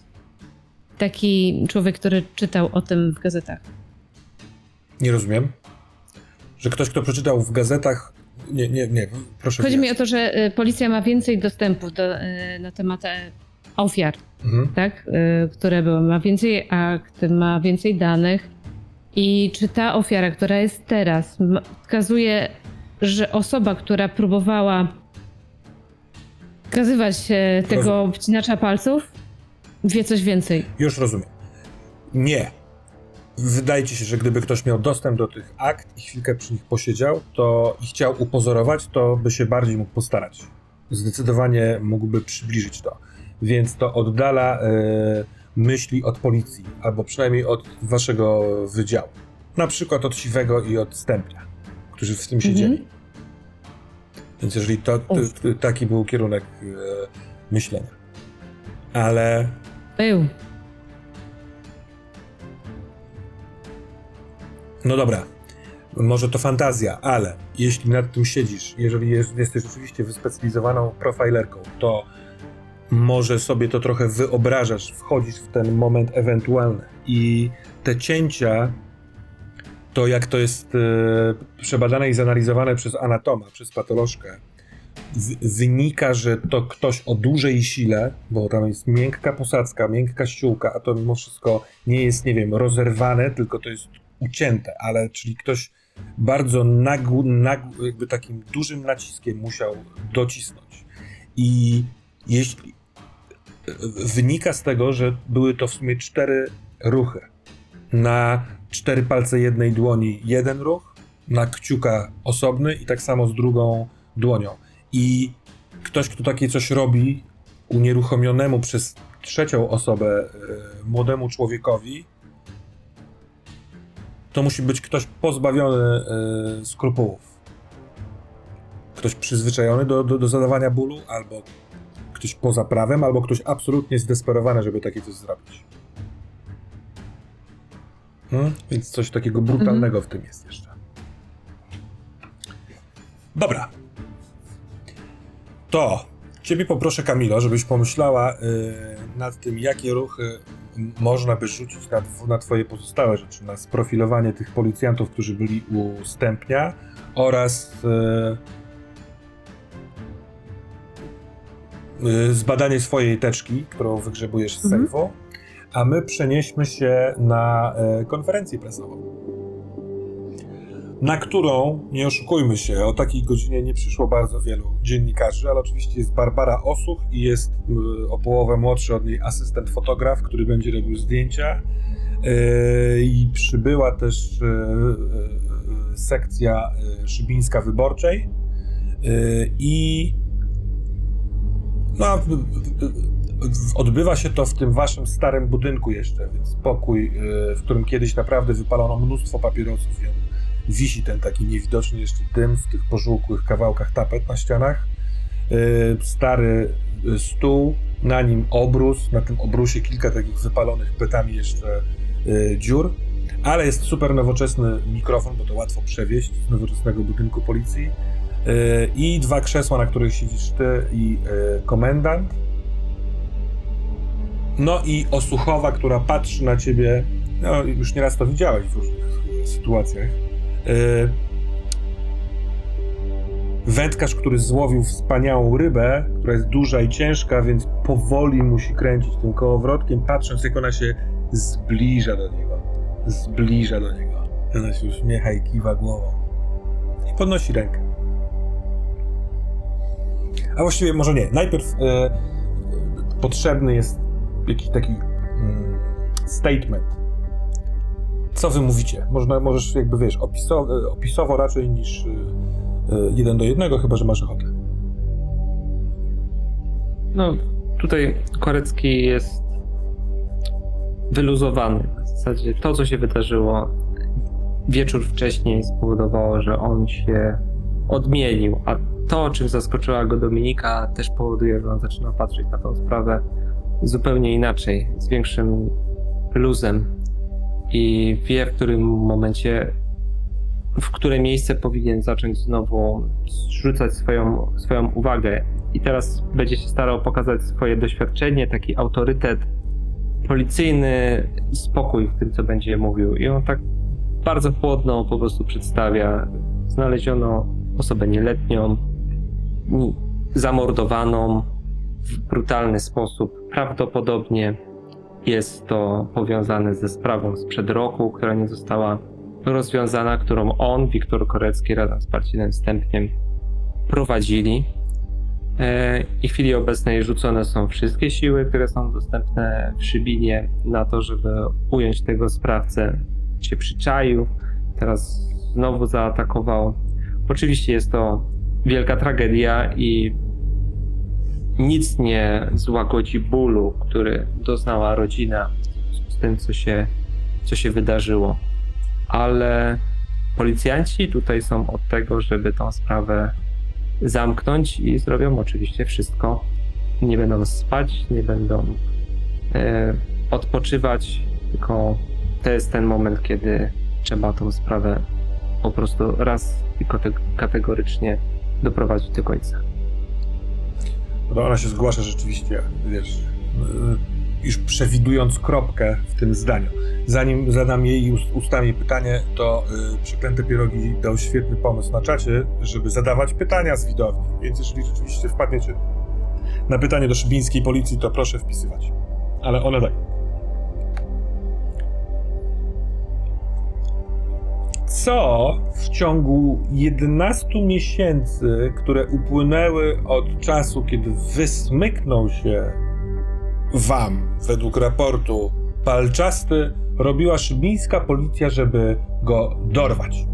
Taki człowiek, który czytał o tym w gazetach. Nie rozumiem. Że ktoś, kto przeczytał w gazetach. Nie, nie, nie, proszę Chodzi mi o to, że e, policja ma więcej dostępu do, e, na temat e, ofiar, Mhm. tak? które były. Ma więcej akt, ma więcej danych. I czy ta ofiara, która jest teraz, wskazuje, że osoba, która próbowała wskazywać e, tego obcinacza palców, wie coś więcej. Już rozumiem. Nie. Wydaje ci się, że gdyby ktoś miał dostęp do tych akt i chwilkę przy nich posiedział, to i chciał upozorować, to by się bardziej mógł postarać. Zdecydowanie mógłby przybliżyć to. Więc to oddala e, myśli od policji, albo przynajmniej od waszego wydziału. Na przykład od Siwego i od Stępnia, którzy w tym siedzieli. Więc jeżeli to, t, t, taki był kierunek e, myślenia. Ale Był. No dobra, może to fantazja, ale jeśli nad tym siedzisz, jeżeli jest, jesteś rzeczywiście wyspecjalizowaną profilerką, to może sobie to trochę wyobrażasz, wchodzisz w ten moment ewentualny i te cięcia to jak to jest e, przebadane i zanalizowane przez anatoma, przez patolożkę, wynika, że to ktoś o dużej sile, bo tam jest miękka posadzka, miękka ściółka, a to mimo wszystko nie jest, nie wiem, rozerwane, tylko to jest ucięte, ale czyli ktoś bardzo nagł, nagł, jakby takim dużym naciskiem musiał docisnąć. I jeśli wynika z tego, że były to w sumie cztery ruchy. Na cztery palce jednej dłoni jeden ruch, na kciuka osobny i tak samo z drugą dłonią. I ktoś, kto takie coś robi unieruchomionemu przez trzecią osobę y, młodemu człowiekowi, to musi być ktoś pozbawiony y, skrupułów. Ktoś przyzwyczajony do, do, do zadawania bólu, albo ktoś poza prawem, albo ktoś absolutnie zdesperowany, żeby takie coś zrobić. Hmm? Więc coś takiego brutalnego w tym jest jeszcze. Dobra. To ciebie poproszę, Kamilo, żebyś pomyślała y, nad tym, jakie ruchy można by rzucić na, na twoje pozostałe rzeczy, na sprofilowanie tych policjantów, którzy byli u Stępnia oraz y, y, zbadanie swojej teczki, którą wygrzebujesz z Mhm. sejfu, a my przenieśmy się na e, konferencję prasową. Na którą, nie oszukujmy się, o takiej godzinie nie przyszło bardzo wielu dziennikarzy, ale oczywiście jest Barbara Osuch i jest o połowę młodszy od niej asystent fotograf, który będzie robił zdjęcia. Y, I przybyła też y, sekcja szybińska wyborczej. I no, odbywa się to w tym waszym starym budynku jeszcze, więc pokój, y, w którym kiedyś naprawdę wypalono mnóstwo papierosów. On wisi ten taki niewidoczny jeszcze dym w tych pożółkłych kawałkach tapet na ścianach. Y, Stary y, stół, na nim obrus, na tym obrusie kilka takich wypalonych petami jeszcze dziur, ale jest super nowoczesny mikrofon, bo to łatwo przewieźć z nowoczesnego budynku policji. I dwa krzesła, na których siedzisz ty i komendant. No i Osuchowa, która patrzy na ciebie, no już nieraz to widziałeś w różnych sytuacjach. Y, Wędkarz, który złowił wspaniałą rybę, która jest duża i ciężka, więc powoli musi kręcić tym kołowrotkiem, patrząc jak ona się zbliża do niego. Zbliża do niego. Ona się uśmiecha i kiwa głową. I podnosi rękę. A właściwie może nie. Najpierw e, potrzebny jest jakiś taki mm, statement. Co wy mówicie? Można, możesz jakby, wiesz, opiso, e, opisowo raczej niż e, e, jeden do jednego, chyba, że masz ochotę. No, tutaj Korecki jest wyluzowany. W zasadzie to, co się wydarzyło wieczór wcześniej spowodowało, że on się odmienił, a to, czym zaskoczyła go Dominika, też powoduje, że on zaczyna patrzeć na tą sprawę zupełnie inaczej, z większym luzem i wie, w którym momencie, w które miejsce powinien zacząć znowu zrzucać swoją, swoją uwagę. I teraz będzie się starał pokazać swoje doświadczenie, taki autorytet policyjny, spokój w tym, co będzie mówił. I on tak bardzo chłodno po prostu przedstawia. Znaleziono osobę nieletnią, zamordowaną w brutalny sposób. Prawdopodobnie jest to powiązane ze sprawą sprzed roku, która nie została rozwiązana, którą on, Wiktor Korecki razem z Marcinem Stępniem prowadzili. E, I w chwili obecnej rzucone są wszystkie siły, które są dostępne w Szybinie na to, żeby ująć tego sprawcę. Się przyczaił, teraz znowu zaatakował. Oczywiście jest to wielka tragedia i nic nie złagodzi bólu, który doznała rodzina z tym, co się, co się wydarzyło. Ale policjanci tutaj są od tego, żeby tą sprawę zamknąć i zrobią oczywiście wszystko. Nie będą spać, nie będą e, odpoczywać, tylko to jest ten moment, kiedy trzeba tą sprawę po prostu raz i kate- kategorycznie doprowadzić do końca. No ona się zgłasza rzeczywiście, wiesz, już przewidując kropkę w tym zdaniu. Zanim zadam jej ust- ustami pytanie, to y, Przeklęte Pierogi dał świetny pomysł na czacie, żeby zadawać pytania z widowni. Więc jeżeli rzeczywiście wpadniecie na pytanie do szybińskiej policji, to proszę wpisywać. Ale one dają. Co w ciągu 11 miesięcy, które upłynęły od czasu, kiedy wysmyknął się wam, według raportu, palczasty, robiła szybińska policja, żeby go dorwać?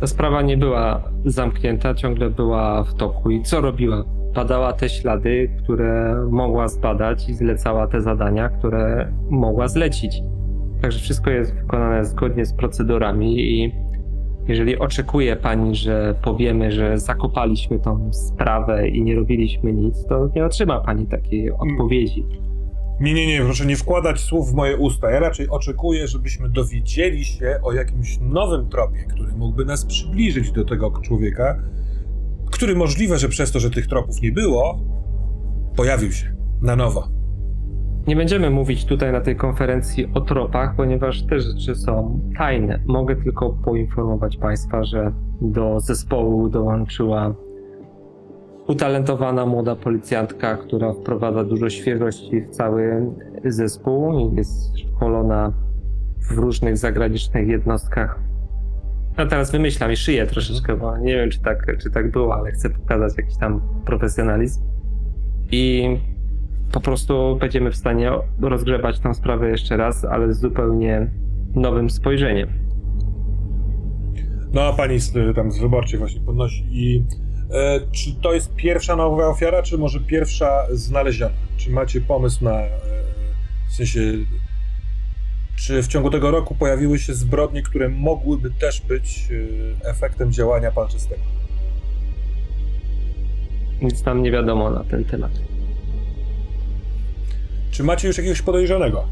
Ta sprawa nie była zamknięta, ciągle była w toku. I co robiła? Badała te ślady, które mogła zbadać i zlecała te zadania, które mogła zlecić. Także wszystko jest wykonane zgodnie z procedurami i jeżeli oczekuje pani, że powiemy, że zakopaliśmy tą sprawę i nie robiliśmy nic, to nie otrzyma pani takiej odpowiedzi. Nie, nie, nie, proszę nie wkładać słów w moje usta. Ja raczej oczekuję, żebyśmy dowiedzieli się o jakimś nowym tropie, który mógłby nas przybliżyć do tego człowieka, który możliwe, że przez to, że tych tropów nie było, pojawił się na nowo. Nie będziemy mówić tutaj na tej konferencji o tropach, ponieważ te rzeczy są tajne. Mogę tylko poinformować Państwa, że do zespołu dołączyła utalentowana młoda policjantka, która wprowadza dużo świeżości w cały zespół i jest szkolona w różnych zagranicznych jednostkach. A teraz wymyślam i szyję troszeczkę, bo nie wiem, czy tak, czy tak było, ale chcę pokazać jakiś tam profesjonalizm. I po prostu będziemy w stanie rozgrzebać tę sprawę jeszcze raz, ale z zupełnie nowym spojrzeniem. No a pani z, tam z wyborczej właśnie podnosi. I e, czy to jest pierwsza nowa ofiara, czy może pierwsza znaleziona? Czy macie pomysł na. E, w sensie. Czy w ciągu tego roku pojawiły się zbrodnie, które mogłyby też być e, efektem działania palczystego? Nic nam nie wiadomo na ten temat. Czy macie już jakiegoś podejrzanego?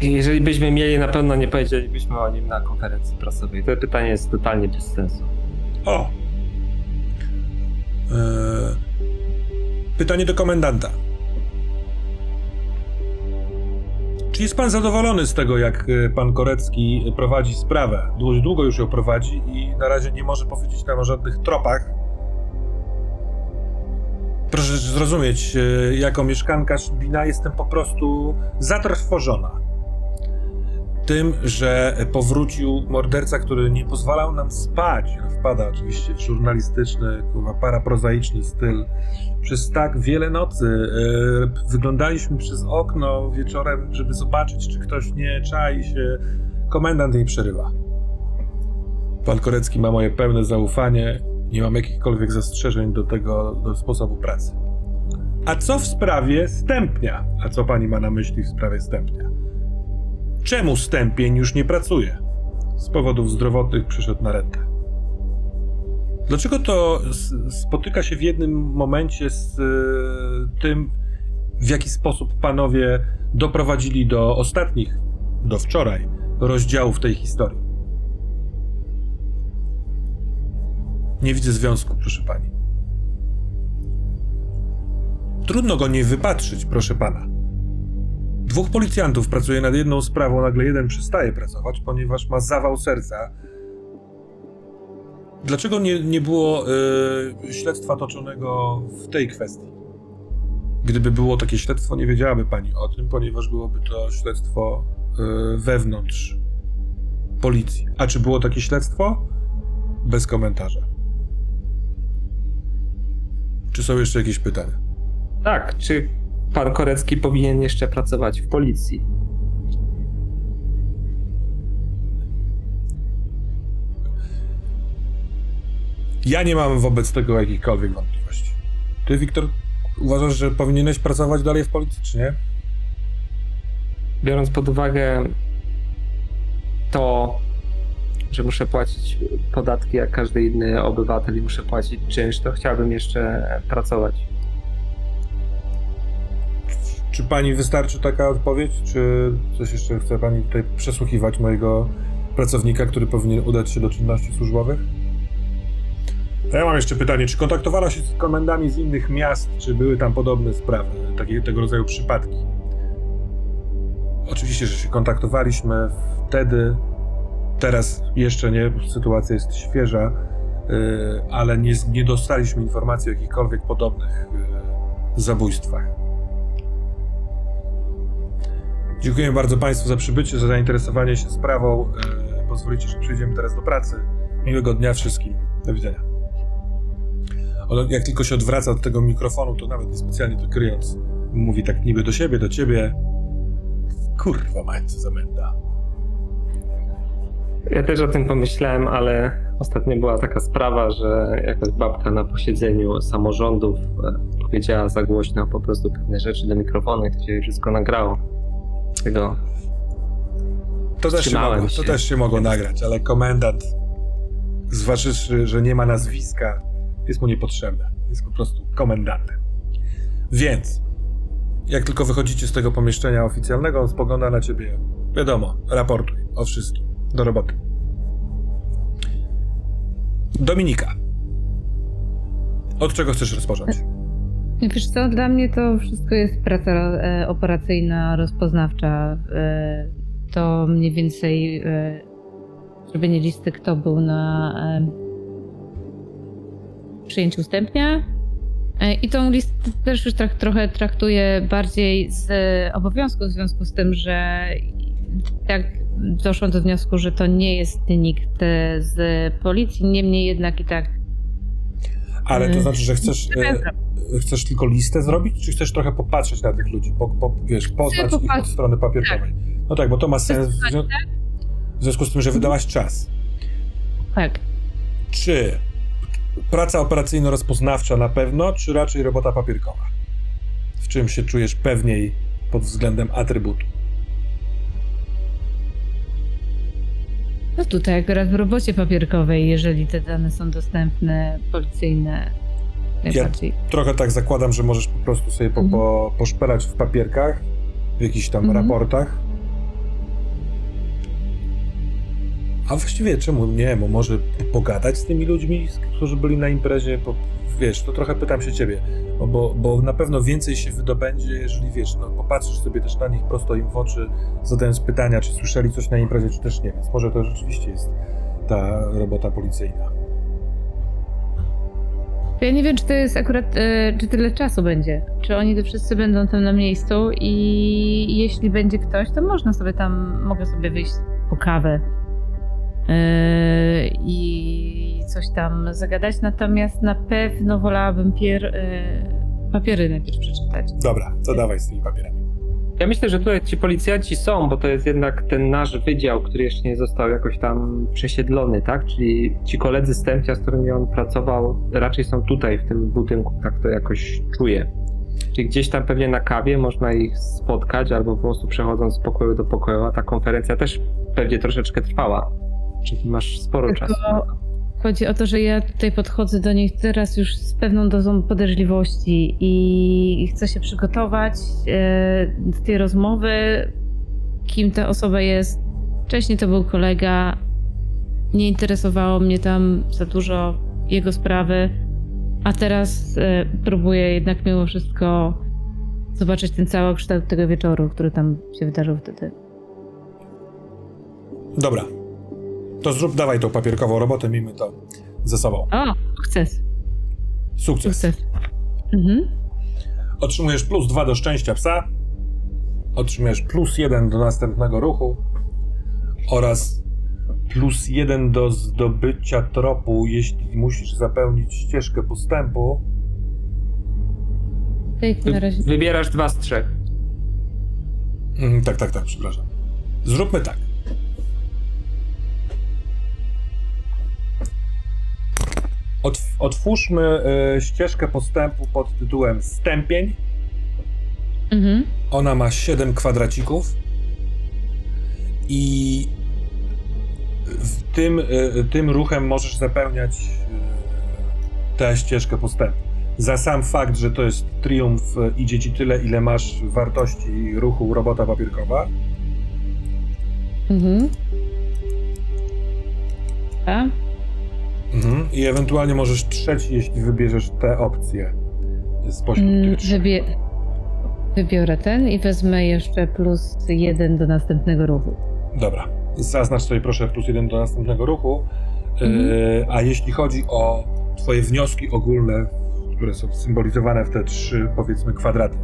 Jeżeli byśmy mieli, na pewno nie powiedzielibyśmy o nim na konferencji prasowej. To pytanie jest totalnie bez sensu. O! E, pytanie do komendanta. Czy jest pan zadowolony z tego, jak e, pan Korecki prowadzi sprawę? Długo już ją prowadzi i na razie nie może powiedzieć nam o żadnych tropach. Proszę zrozumieć, e, jako mieszkanka Szybina jestem po prostu zatrwożona tym, że powrócił morderca, który nie pozwalał nam spać. Wpada oczywiście w żurnalistyczny, kurwa, paraprozaiczny styl. Przez tak wiele nocy e, wyglądaliśmy przez okno wieczorem, żeby zobaczyć, czy ktoś nie czai się. Komendant jej przerywa. Pan Korecki ma moje pełne zaufanie. Nie mam jakichkolwiek zastrzeżeń do tego, do sposobu pracy. A co w sprawie stępnia? A co pani ma na myśli w sprawie stępnia? Czemu stępień już nie pracuje? Z powodów zdrowotnych przyszedł na rentę. Dlaczego to spotyka się w jednym momencie z e, tym, w jaki sposób panowie doprowadzili do ostatnich, do wczoraj, rozdziałów tej historii? Nie widzę związku, proszę pani. Trudno go nie wypatrzyć, proszę pana. Dwóch policjantów pracuje nad jedną sprawą, nagle jeden przestaje pracować, ponieważ ma zawał serca. Dlaczego nie, nie było y, śledztwa toczonego w tej kwestii? Gdyby było takie śledztwo, nie wiedziałaby pani o tym, ponieważ byłoby to śledztwo y, wewnątrz policji. A czy było takie śledztwo? Bez komentarza. Czy są jeszcze jakieś pytania? Tak, czy pan Korecki powinien jeszcze pracować w policji? Ja nie mam wobec tego jakichkolwiek wątpliwości. Ty, Wiktor, uważasz, że powinieneś pracować dalej w policji, czy nie? Biorąc pod uwagę to, że muszę płacić podatki jak każdy inny obywatel i muszę płacić czynsz, to chciałbym jeszcze pracować. Czy pani wystarczy taka odpowiedź, czy coś jeszcze chce pani tutaj przesłuchiwać mojego pracownika, który powinien udać się do czynności służbowych? A ja mam jeszcze pytanie, czy kontaktowano się z komendami z innych miast, czy były tam podobne sprawy, takie, tego rodzaju przypadki? Oczywiście, że się kontaktowaliśmy wtedy, teraz jeszcze nie, sytuacja jest świeża, yy, ale nie, nie dostaliśmy informacji o jakichkolwiek podobnych yy, zabójstwach. Dziękuję bardzo Państwu za przybycie, za zainteresowanie się sprawą. Yy, pozwolicie, że przejdziemy teraz do pracy. Miłego dnia wszystkim. Do widzenia. On, jak tylko się odwraca od tego mikrofonu, to nawet niespecjalnie to kryjąc, mówi tak niby do siebie, do ciebie. Kurwa, mać co za menda. Ja też o tym pomyślałem, ale ostatnio była taka sprawa, że jakaś babka na posiedzeniu samorządów e, powiedziała za głośno po prostu pewne rzeczy do mikrofonu i to się wszystko nagrało. Tego To też, się mogło, to też się mogło nagrać, ale komendant, zważywszy, że nie ma nazwiska, jest mu niepotrzebne. Jest po prostu komendantem. Więc, jak tylko wychodzicie z tego pomieszczenia oficjalnego, on spogląda na ciebie. Wiadomo, raportuj o wszystkim. Do roboty. Dominika. Od czego chcesz rozpocząć? Wiesz co, dla mnie to wszystko jest praca e, operacyjna, rozpoznawcza. E, to mniej więcej e, zrobienie listy, kto był na e, przyjęciu stępnia. E, I tą listę też już tak trochę traktuję bardziej z obowiązku, w związku z tym, że tak doszłam do wniosku, że to nie jest nikt e, z policji, niemniej jednak i tak Ale to Mm. znaczy, że chcesz, e, chcesz tylko listę zrobić, czy chcesz trochę popatrzeć na tych ludzi, po, po, wiesz, poznać ich od popatrzeć. strony papierkowej? No tak, bo to ma sens w, zwią- w związku z tym, że wydałaś czas. tak. Czy praca operacyjno-rozpoznawcza na pewno, czy raczej robota papierkowa? W czym się czujesz pewniej pod względem atrybutu? No tutaj akurat w robocie papierkowej, jeżeli te dane są dostępne, policyjne, najbardziej. Trochę tak zakładam, że możesz po prostu sobie po, po, poszperać w papierkach, w jakichś tam Mhm. raportach. A właściwie czemu nie? Bo może po- pogadać z tymi ludźmi, którzy byli na imprezie, po, wiesz, to trochę pytam się ciebie, bo, bo, bo na pewno więcej się wydobędzie, jeżeli wiesz, no, popatrzysz sobie też na nich prosto im w oczy, zadając pytania, czy słyszeli coś na imprezie, czy też nie, więc może to rzeczywiście jest ta robota policyjna. Ja nie wiem, czy to jest akurat, e, czy tyle czasu będzie. Czy oni to wszyscy będą tam na miejscu i jeśli będzie ktoś, to można sobie tam, mogę sobie wyjść po kawę i coś tam zagadać, natomiast na pewno wolałabym pier, e, papiery najpierw przeczytać. Dobra, to dawaj z tymi papierami. Ja myślę, że tutaj ci policjanci są, bo to jest jednak ten nasz wydział, który jeszcze nie został jakoś tam przesiedlony, tak? Czyli ci koledzy stępcia, z którymi on pracował, raczej są tutaj w tym budynku, tak to jakoś czuję. Czyli gdzieś tam pewnie na kawie można ich spotkać, albo po prostu przechodząc z pokoju do pokoju, a ta konferencja też pewnie troszeczkę trwała. Czyli masz sporo Tylko- czasu. Chodzi o to, że ja tutaj podchodzę do nich teraz już z pewną dozą podejrzliwości i chcę się przygotować e, do tej rozmowy, kim ta osoba jest. Wcześniej to był kolega, nie interesowało mnie tam za dużo jego sprawy, a teraz e, próbuję jednak mimo wszystko zobaczyć ten cały kształt tego wieczoru, który tam się wydarzył wtedy. Dobra. To zrób, dawaj tą papierkową robotę, miejmy to ze sobą. O, sukces, Sukces. sukces. Mhm. Otrzymujesz plus dwa do szczęścia psa. Otrzymujesz plus jeden do następnego ruchu. Oraz plus jeden do zdobycia tropu, jeśli musisz zapełnić ścieżkę postępu. Na razie. Wybierasz dwa z trzech. Mm, tak, tak, tak, przepraszam. Zróbmy tak. Otw- otwórzmy e, ścieżkę postępu pod tytułem Stępień. Mhm. Ona ma 7 kwadracików i w tym, y, tym ruchem możesz zapełniać y, tę ścieżkę postępu. Za sam fakt, że to jest triumf, y, idzie ci tyle, ile masz wartości ruchu robota papierkowa. Mhm. A? Mhm. I ewentualnie możesz trzeci, jeśli wybierzesz te opcje spośród Mm, tych trzech. Wybie... Wybiorę ten i wezmę jeszcze plus jeden do następnego ruchu. Dobra. Zaznacz sobie proszę plus jeden do następnego ruchu. Mhm. E, a jeśli chodzi o twoje wnioski ogólne, które są symbolizowane w te trzy, powiedzmy, kwadraty.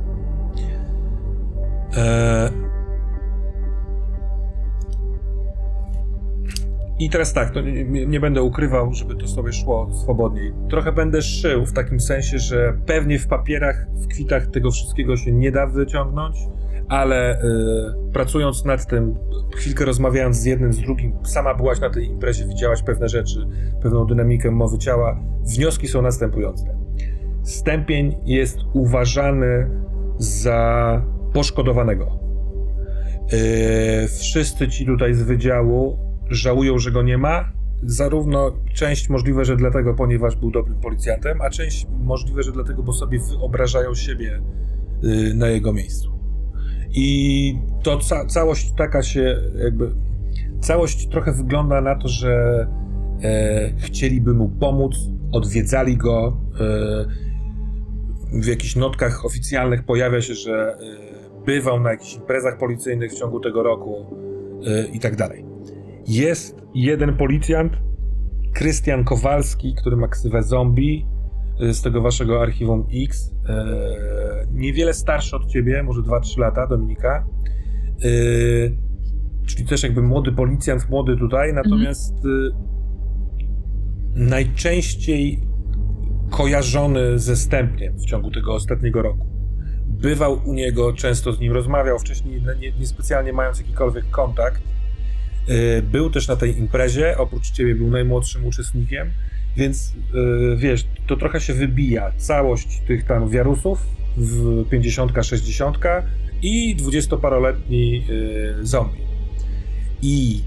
I teraz tak, to nie, nie- będę ukrywał, żeby to sobie szło swobodniej. Trochę będę szył w takim sensie, że pewnie w papierach, w kwitach tego wszystkiego się nie da wyciągnąć, ale y, pracując nad tym, chwilkę rozmawiając z jednym, z drugim, sama byłaś na tej imprezie, widziałaś pewne rzeczy, pewną dynamikę mowy ciała. Wnioski są następujące. Stępień jest uważany za poszkodowanego. Yy, wszyscy ci tutaj z wydziału żałują, że go nie ma. Zarówno część możliwe, że dlatego, ponieważ był dobrym policjantem, a część możliwe, że dlatego, bo sobie wyobrażają siebie yy, na jego miejscu. I to ca- całość taka się jakby. Całość trochę wygląda na to, że e, chcieliby mu pomóc, odwiedzali go. E, w jakichś notkach oficjalnych pojawia się, że e, bywał na jakichś imprezach policyjnych w ciągu tego roku e, i tak dalej. Jest jeden policjant, Krystian Kowalski, który ma ksywę zombie e, z tego waszego archiwum X. E, niewiele starszy od ciebie, może 2-3 lata, Dominika. E, czyli też jakby młody policjant, młody tutaj, natomiast e, najczęściej kojarzony ze stępniem w ciągu tego ostatniego roku. Bywał u niego, często z nim rozmawiał, wcześniej nie- niespecjalnie mając jakikolwiek kontakt. Yy, Był też na tej imprezie, oprócz ciebie był najmłodszym uczestnikiem, więc yy, wiesz, to trochę się wybija całość tych tam wiarusów w 50, 60 i 20-paroletni yy, zombie. I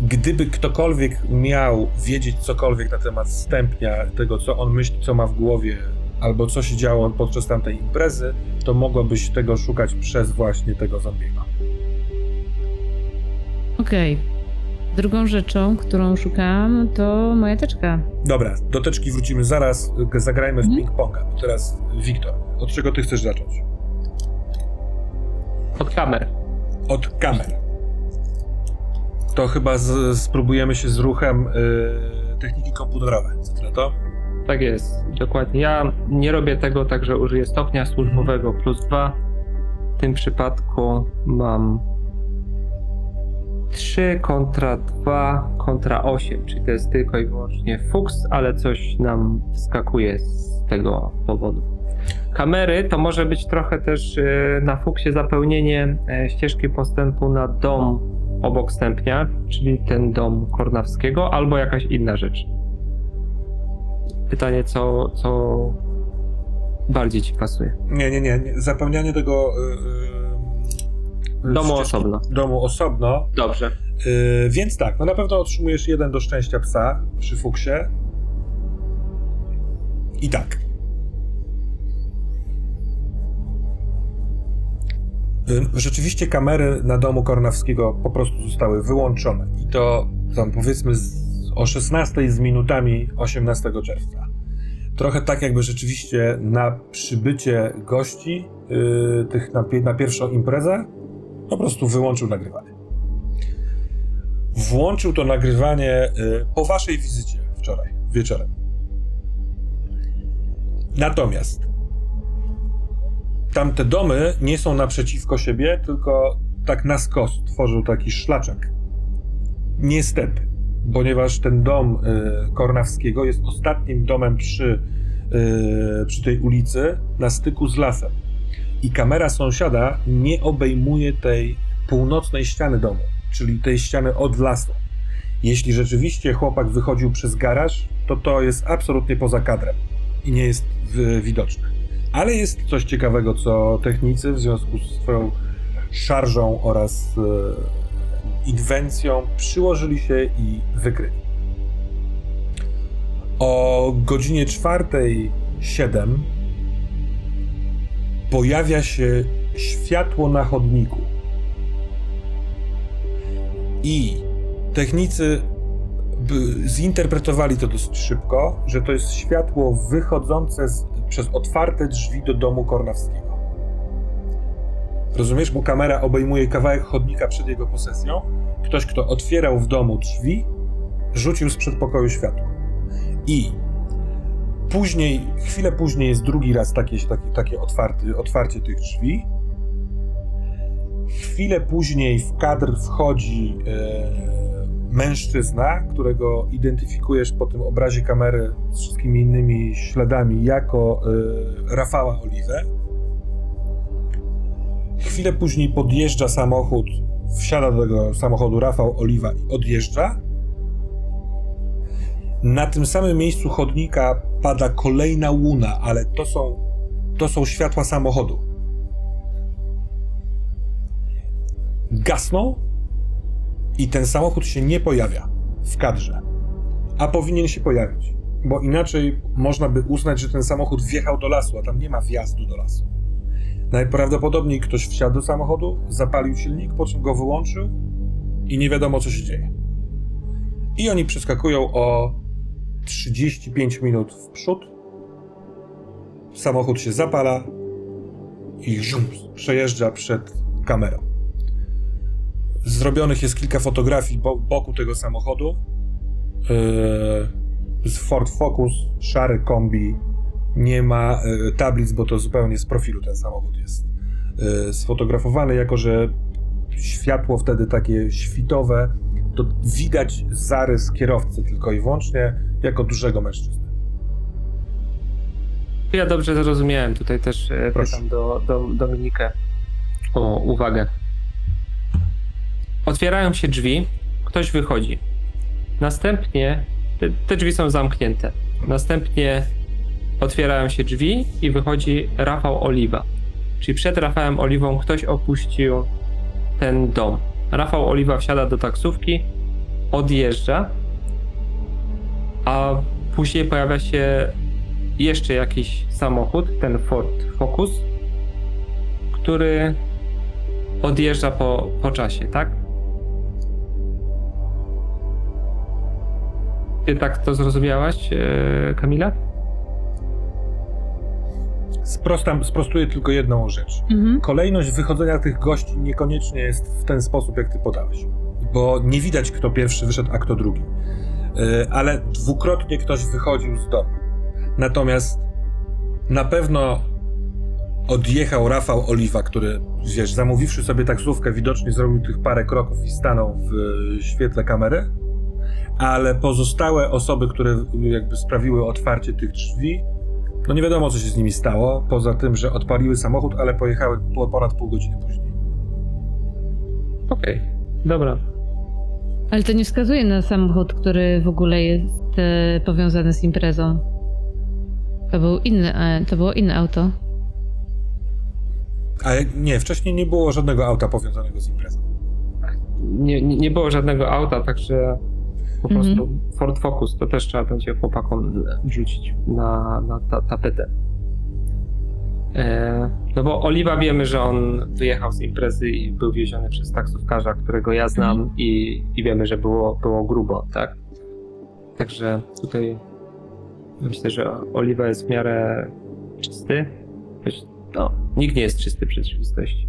gdyby ktokolwiek miał wiedzieć cokolwiek na temat stępnia, tego co on myśli, co ma w głowie, albo co się działo podczas tamtej imprezy, to mogłabyś tego szukać przez właśnie tego zombiego. Okej. Drugą rzeczą, którą szukałam, to moja teczka. Dobra, do teczki wrócimy zaraz, zagrajmy w Mhm. ping-ponga. Teraz Wiktor, od czego ty chcesz zacząć? Od kamer. Od kamer. To chyba z, spróbujemy się z ruchem y, techniki komputerowej. Co ty na to? Tak jest, dokładnie. Ja nie robię tego tak, że użyję stopnia służbowego plus 2. W tym przypadku mam 3 kontra 2 kontra 8, czyli to jest tylko i wyłącznie fuks, ale coś nam wskakuje z tego powodu. Kamery to może być trochę też e, na fuksie zapełnienie e, ścieżki postępu na dom obok stępnia, czyli ten dom Kornawskiego, albo jakaś inna rzecz. Pytanie, co, co bardziej ci pasuje? Nie, nie, nie. nie. Zapełnianie tego. y, y, Domu osobno. Domu osobno. Dobrze. Y, więc tak, no na pewno otrzymujesz jeden do szczęścia psa przy fuksie. I tak. Rzeczywiście kamery na domu Kornawskiego po prostu zostały wyłączone. I to tam powiedzmy z, o 16 z minutami 18 czerwca. Trochę tak jakby rzeczywiście na przybycie gości, y, tych na, na pierwszą imprezę, po prostu wyłączył nagrywanie włączył to nagrywanie y, po waszej wizycie wczoraj wieczorem. Natomiast tamte domy nie są naprzeciwko siebie, tylko tak na skos tworzył taki szlaczek. Niestety, ponieważ ten dom y, Kornawskiego jest ostatnim domem przy, y, przy tej ulicy na styku z lasem. I kamera sąsiada nie obejmuje tej północnej ściany domu, czyli tej ściany od lasu. Jeśli rzeczywiście chłopak wychodził przez garaż, to to jest absolutnie poza kadrem i nie jest w, widoczne. Ale jest coś ciekawego, co technicy w związku z swoją szarżą oraz e, inwencją przyłożyli się i wykryli. O godzinie 4.07 pojawia się światło na chodniku. I technicy zinterpretowali to dosyć szybko, że to jest światło wychodzące z, przez otwarte drzwi do domu Kornawskiego. Rozumiesz? Bo kamera obejmuje kawałek chodnika przed jego posesją. Ktoś, kto otwierał w domu drzwi, rzucił z przedpokoju światło. I później, chwilę później jest drugi raz takie, takie, takie otwarty, otwarcie tych drzwi. Chwilę później w kadr wchodzi e, mężczyzna, którego identyfikujesz po tym obrazie kamery z wszystkimi innymi śladami jako e, Rafała Oliwę. Chwilę później podjeżdża samochód, wsiada do tego samochodu Rafał Oliwa i odjeżdża. Na tym samym miejscu chodnika pada kolejna łuna, ale to są, to są światła samochodu. Gasną i ten samochód się nie pojawia w kadrze. A powinien się pojawić, bo inaczej można by uznać, że ten samochód wjechał do lasu, a tam nie ma wjazdu do lasu. Najprawdopodobniej ktoś wsiadł do samochodu, zapalił silnik, po czym go wyłączył i nie wiadomo, co się dzieje. I oni przeskakują o 35 minut w przód. Samochód się zapala i zium, przejeżdża przed kamerą. Zrobionych jest kilka fotografii bo, boku tego samochodu. Yy, z Ford Focus, szary kombi. Nie ma yy, tablic, bo to zupełnie z profilu ten samochód jest yy, sfotografowany, jako że światło wtedy takie świtowe, to widać zarys kierowcy tylko i wyłącznie jako dużego mężczyzny. Ja dobrze zrozumiałem. Tutaj też e, Proszę. pytam do, do Dominikę o uwagę. Otwierają się drzwi, ktoś wychodzi. Następnie te, te drzwi są zamknięte. Następnie otwierają się drzwi i wychodzi Rafał Oliwa. Czyli przed Rafałem Oliwą ktoś opuścił ten dom. Rafał Oliwa wsiada do taksówki, odjeżdża, a później pojawia się jeszcze jakiś samochód, ten Ford Focus, który odjeżdża po, po czasie, tak? Ty tak to zrozumiałaś, e, Kamila? Sprostam, sprostuję tylko jedną rzecz. Mhm. Kolejność wychodzenia tych gości niekoniecznie jest w ten sposób, jak ty podałeś. Bo nie widać, kto pierwszy wyszedł, a kto drugi. Yy, ale dwukrotnie ktoś wychodził z domu. Natomiast na pewno odjechał Rafał Oliwa, który, wiesz, zamówiwszy sobie taksówkę, widocznie zrobił tych parę kroków i stanął w świetle kamery. Ale pozostałe osoby, które jakby sprawiły otwarcie tych drzwi, no nie wiadomo, co się z nimi stało, poza tym, że odpaliły samochód, ale pojechały po ponad pół godziny później. Okej, dobra. Ale to nie wskazuje na samochód, który w ogóle jest e, powiązany z imprezą. To był inny, e, to było inne auto. Ale nie, wcześniej nie było żadnego auta powiązanego z imprezą. Nie, nie nie było żadnego auta, także po Mhm. prostu Ford Focus to też trzeba będzie chłopakom rzucić na, na ta, tapetę. E, no bo Oliwa wiemy, że on wyjechał z imprezy i był wieziony przez taksówkarza, którego ja znam Mhm. i, i wiemy, że było, było grubo, tak? Także tutaj myślę, że Oliwa jest w miarę czysty. No, nikt nie jest czysty przy rzeczywistości.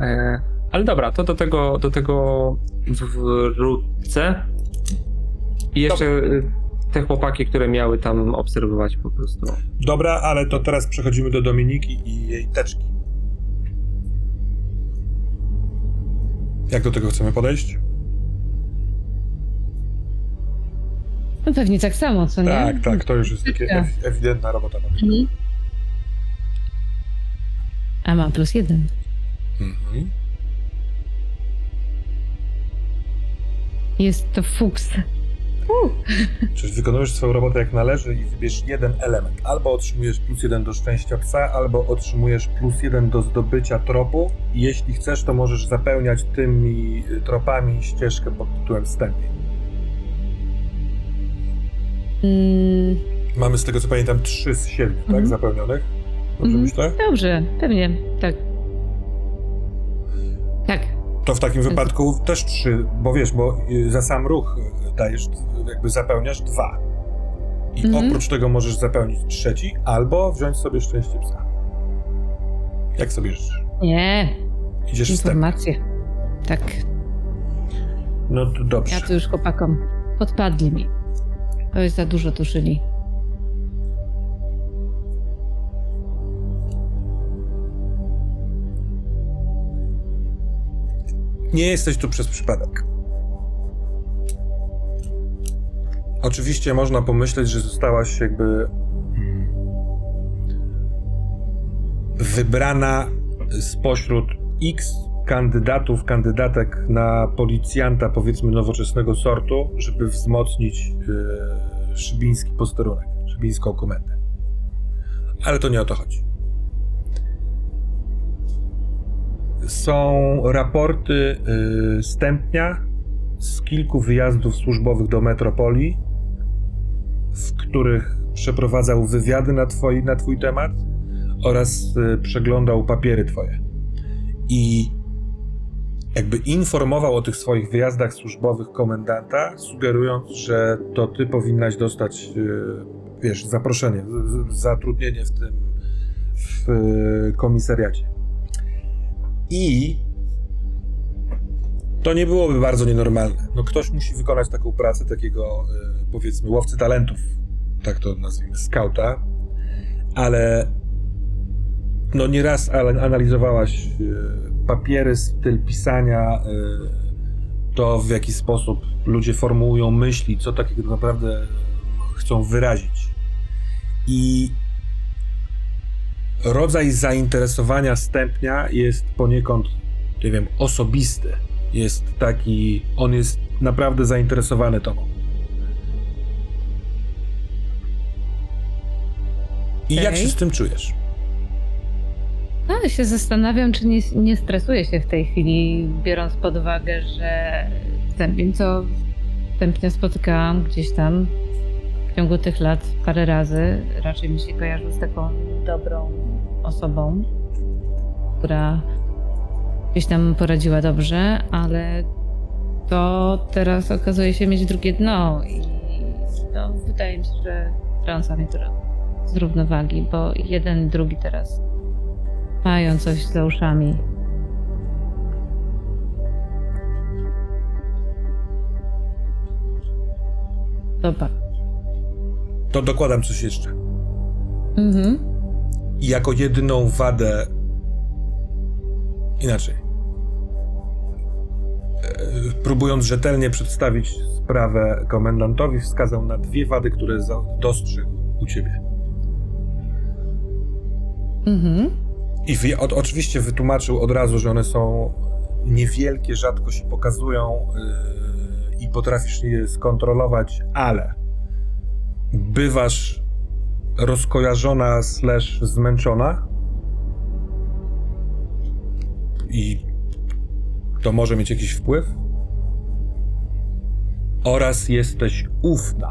E, ale dobra, to do tego, do tego wrócę. I jeszcze y, te chłopaki, które miały tam obserwować po prostu. Dobra, ale to teraz przechodzimy do Dominiki i jej teczki. Jak do tego chcemy podejść? No pewnie tak samo, co nie? Tak, tak, to już jest takie Tak. ew- ewidentna robota. Mhm. A ma plus jeden. Mhm. Jest to fuks. Czyli wykonujesz swoją robotę jak należy i wybierz jeden element. Albo otrzymujesz plus jeden do szczęścia psa, albo otrzymujesz plus jeden do zdobycia tropu. I jeśli chcesz, to możesz zapełniać tymi y, tropami ścieżkę pod tytułem wstępnie. Mm, Mamy z tego co pamiętam trzy z siedmiu, tak? Mhm. Zapełnionych. Dobrze Mhm. myślę? dobrze, pewnie, tak. Tak. To w takim wypadku też trzy, bo wiesz, bo y, za sam ruch y, dajesz, y, jakby zapełniasz dwa. I Mhm. oprócz tego możesz zapełnić trzeci, albo wziąć sobie szczęście psa. Jak sobie życzysz? Nie, Idziesz wstęp. informacje. Tak, No to dobrze. ja tu już chłopakom podpadli mi. To jest za dużo tuszyli. Nie jesteś tu przez przypadek. Oczywiście można pomyśleć, że zostałaś jakby mm, wybrana spośród X kandydatów, kandydatek na policjanta, powiedzmy nowoczesnego sortu, żeby wzmocnić e, szybiński posterunek, szybińską komendę. Ale to nie o to chodzi. Są raporty y, Stępnia z kilku wyjazdów służbowych do metropolii, w których przeprowadzał wywiady na twoi, na twój temat oraz y, przeglądał papiery twoje. I jakby informował o tych swoich wyjazdach służbowych komendanta, sugerując, że to ty powinnaś dostać, y, wiesz, zaproszenie, zatrudnienie w tym w y, komisariacie. I to nie byłoby bardzo nienormalne. No ktoś musi wykonać taką pracę takiego, e, powiedzmy, łowcy talentów, tak to nazwijmy, skauta, ale no nieraz analizowałaś e, papiery, styl pisania, e, to w jaki sposób ludzie formułują myśli, co takiego naprawdę chcą wyrazić. I rodzaj zainteresowania stępnia jest poniekąd, nie wiem, osobisty. Jest taki, on jest naprawdę zainteresowany tobą. I jak Okej. się z tym czujesz? Ale się zastanawiam, czy nie, nie stresuję się w tej chwili, biorąc pod uwagę, że Stępień, co Stępnia spotykałam gdzieś tam w ciągu tych lat parę razy, raczej mi się kojarzył z taką dobrą osobą, która gdzieś tam poradziła dobrze, ale to teraz okazuje się mieć drugie dno i no, wydaje mi się, że trąca mnie z równowagi, bo jeden drugi teraz mają coś za uszami. Dobra. To dokładam coś jeszcze. Mhm. I jako jedyną wadę. Inaczej. E, Próbując rzetelnie przedstawić sprawę komendantowi, wskazał na dwie wady, które dostrzegł u ciebie. Mhm. I o, oczywiście wytłumaczył od razu, że one są niewielkie, rzadko się pokazują yy, i potrafisz je skontrolować, ale bywasz rozkojarzona slash zmęczona i to może mieć jakiś wpływ oraz jesteś ufna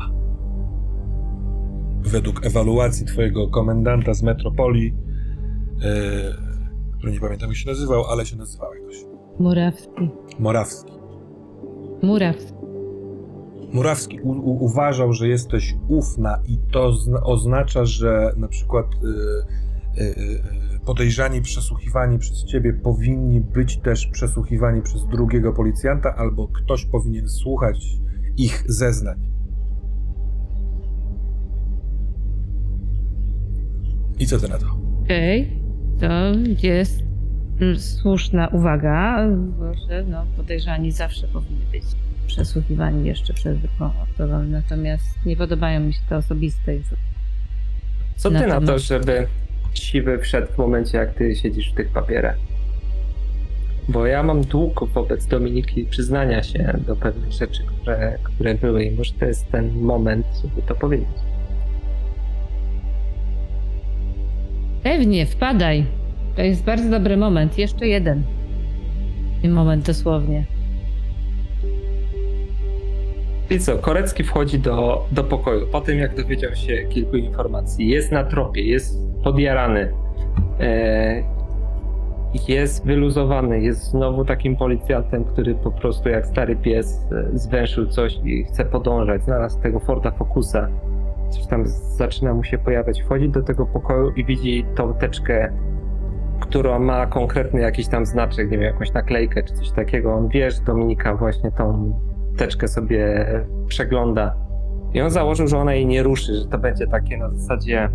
według ewaluacji twojego komendanta z metropolii który nie pamiętam jak się nazywał, ale się nazywał jakoś. Murawski. Morawski. Murawski. Murawski u, u, uważał, że jesteś ufna i to zna, oznacza, że na przykład y, y, y, podejrzani, przesłuchiwani przez ciebie powinni być też przesłuchiwani przez drugiego policjanta, albo ktoś powinien słuchać ich zeznań. I co ty na to? Okej. To jest słuszna uwaga, że no, podejrzani zawsze powinni być przesłuchiwani jeszcze przez drugą osobą. Natomiast nie podobają mi się te osobiste. Co ty Na na to, żeby siwy wszedł w momencie, jak ty siedzisz w tych papierach? Bo ja mam dług wobec Dominiki przyznania się do pewnych rzeczy, które, które były i może to jest ten moment, żeby to powiedzieć. Pewnie, wpadaj. To jest bardzo dobry moment. Jeszcze jeden. Moment dosłownie. I co, Korecki wchodzi do, do pokoju po tym, jak dowiedział się kilku informacji. Jest na tropie, jest podjarany. E, jest wyluzowany, jest znowu takim policjantem, który po prostu jak stary pies e, zwęszył coś i chce podążać. Znalazł tego Forda Focusa. Coś tam zaczyna mu się pojawiać. Wchodzi do tego pokoju i widzi tą teczkę, która ma konkretny jakiś tam znaczek, nie wiem, jakąś naklejkę czy coś takiego. On wie, że Dominika właśnie tą teczkę sobie przegląda. I on założył, że ona jej nie ruszy, że to będzie takie na zasadzie.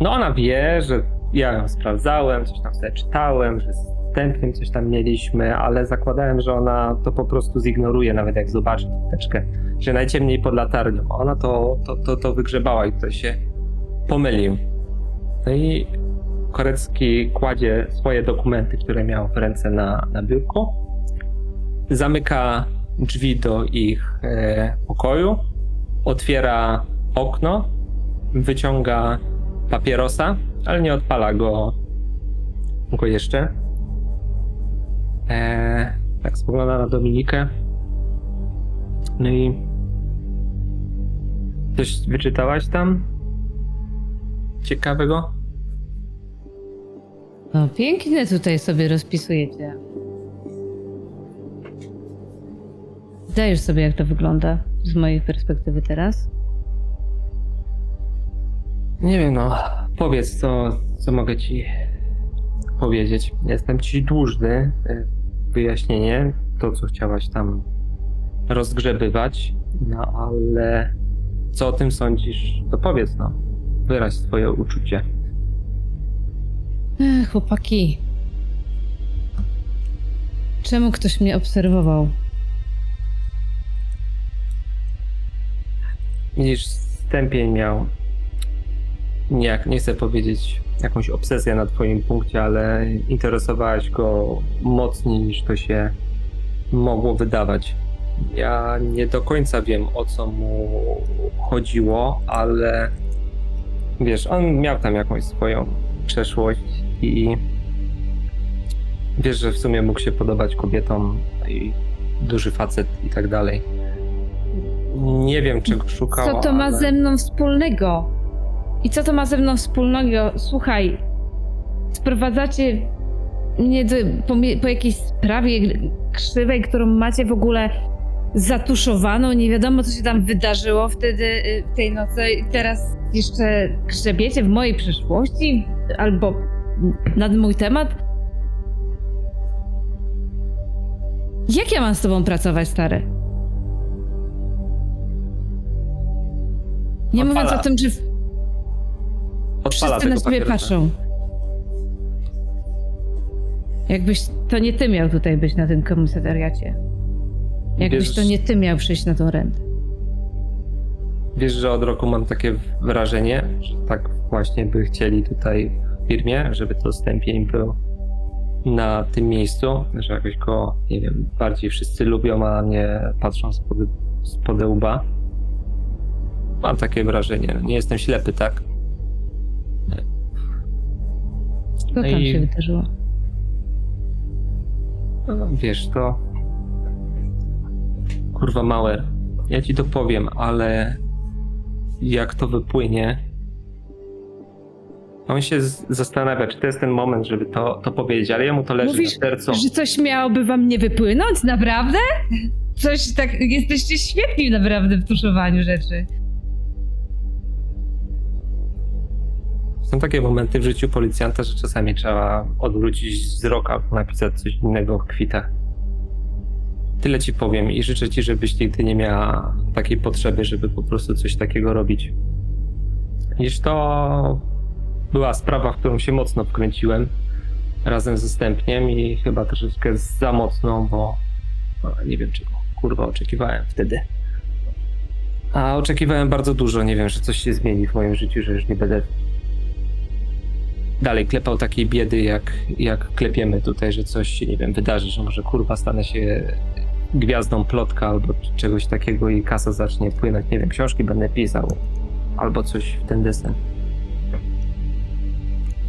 No ona wie, że ja ją sprawdzałem, coś tam sobie czytałem, że z tępym coś tam mieliśmy, ale zakładałem, że ona to po prostu zignoruje, nawet jak zobaczy tę teczkę, że najciemniej pod latarnią. Ona to, to, to, to wygrzebała i to się pomylił. No i Korecki kładzie swoje dokumenty, które miał w ręce na, na biurku, zamyka drzwi do ich e, pokoju, otwiera okno, wyciąga papierosa, ale nie odpala go, go jeszcze. E, tak spogląda na Dominikę. No i coś wyczytałaś tam? Ciekawego? No pięknie tutaj sobie rozpisujecie. Zdajesz sobie, jak to wygląda z mojej perspektywy teraz? Nie wiem, no. Powiedz, co, co mogę ci powiedzieć. Jestem ci dłużny y, wyjaśnienie, to co chciałaś tam rozgrzebywać, no ale co o tym sądzisz, to powiedz, no. Wyraź swoje uczucie. Ech, chłopaki. Czemu ktoś mnie obserwował? Widzisz, stępień miał, nie, nie chcę powiedzieć jakąś obsesję na twoim punkcie, ale interesowałaś go mocniej niż to się mogło wydawać. Ja nie do końca wiem o co mu chodziło, ale wiesz, on miał tam jakąś swoją przeszłość i wiesz, że w sumie mógł się podobać kobietom i duży facet i tak dalej. Nie wiem, czego szukał. Co to ma ale... ze mną wspólnego? I co to ma ze mną wspólnego? Słuchaj, sprowadzacie mnie do, po, po jakiejś sprawie krzywej, którą macie w ogóle zatuszowaną. Nie wiadomo, co się tam wydarzyło wtedy, y, tej nocy. I teraz jeszcze grzebiecie w mojej przeszłości albo nad mój temat. Jak ja mam z tobą pracować, stary? Nie Odpala. mówiąc o tym, że Odpala wszyscy na tego ciebie papierosa. patrzą. Jakbyś to nie ty miał tutaj być na tym komisariacie. Jakbyś Wiesz- to nie ty miał przyjść na tą rentę. Wiesz, że od roku mam takie wrażenie, że tak właśnie by chcieli tutaj w firmie, żeby to stępień był na tym miejscu, że jakoś go, nie wiem, bardziej wszyscy lubią, a nie patrzą spod, spod łba. Mam takie wrażenie. Nie jestem ślepy, tak? Co No tam i- się wydarzyło? No, wiesz, to kurwa małe. Ja ci to powiem, ale jak to wypłynie, on się z- zastanawia, czy to jest ten moment, żeby to, to powiedzieć, ale jemu to leży Mówisz, na sercu. Że coś miałoby wam nie wypłynąć? Naprawdę? Coś tak... Jesteście świetni naprawdę w tuszowaniu rzeczy. Są takie momenty w życiu policjanta, że czasami trzeba odwrócić wzrok albo napisać coś innego w kwitach. Tyle ci powiem i życzę ci, żebyś nigdy nie miała takiej potrzeby, żeby po prostu coś takiego robić. Iż to była sprawa, w którą się mocno wkręciłem razem ze Stępniem i chyba troszeczkę za mocno, bo no, nie wiem czego kurwa oczekiwałem wtedy. A oczekiwałem bardzo dużo, nie wiem, że coś się zmieni w moim życiu, że już nie będę dalej klepał takiej biedy, jak, jak klepiemy tutaj, że coś się, nie wiem, wydarzy, że może kurwa stanę się gwiazdą plotka albo czegoś takiego i kasa zacznie płynąć, nie wiem, książki będę pisał albo coś w ten desen.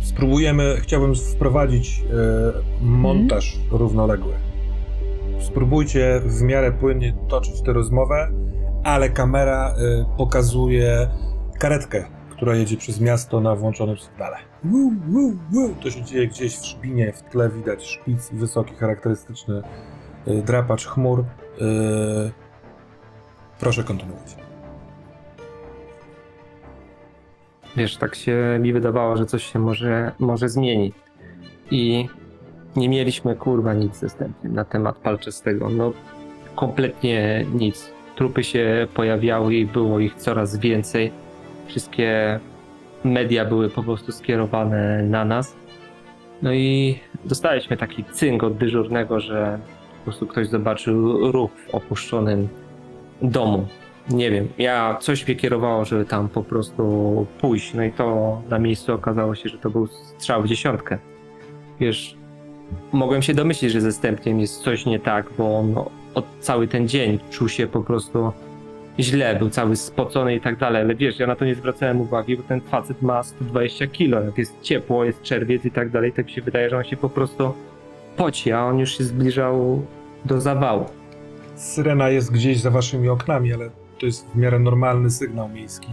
Spróbujemy, chciałbym wprowadzić e, montaż równoległy. Spróbujcie w miarę płynnie toczyć tę rozmowę, ale kamera e, pokazuje karetkę, która jedzie przez miasto na włączonym sygnale. To się dzieje gdzieś w szpinie, w tle widać szpic i wysoki, charakterystyczny y, drapacz chmur. Y, proszę kontynuować. Wiesz, tak się mi wydawało, że coś się może, może zmieni. I nie mieliśmy kurwa nic zastępnie na temat palczystego. No kompletnie nic. Trupy się pojawiały i było ich coraz więcej. Wszystkie media były po prostu skierowane na nas. No i dostaliśmy taki cynk od dyżurnego, że po prostu ktoś zobaczył ruch w opuszczonym domu. Nie wiem, ja coś mnie kierowało, żeby tam po prostu pójść. No i to na miejscu okazało się, że to był strzał w dziesiątkę. Wiesz, mogłem się domyślić, że ze Stępniem jest coś nie tak, bo on od cały ten dzień czuł się po prostu źle, był cały spocony i tak dalej, ale wiesz, ja na to nie zwracałem uwagi, bo ten facet ma 120 kilo, jak jest ciepło, jest czerwiec i tak dalej, tak mi się wydaje, że on się po prostu poci, a on już się zbliżał do zawału. Syrena jest gdzieś za waszymi oknami, ale to jest w miarę normalny sygnał miejski.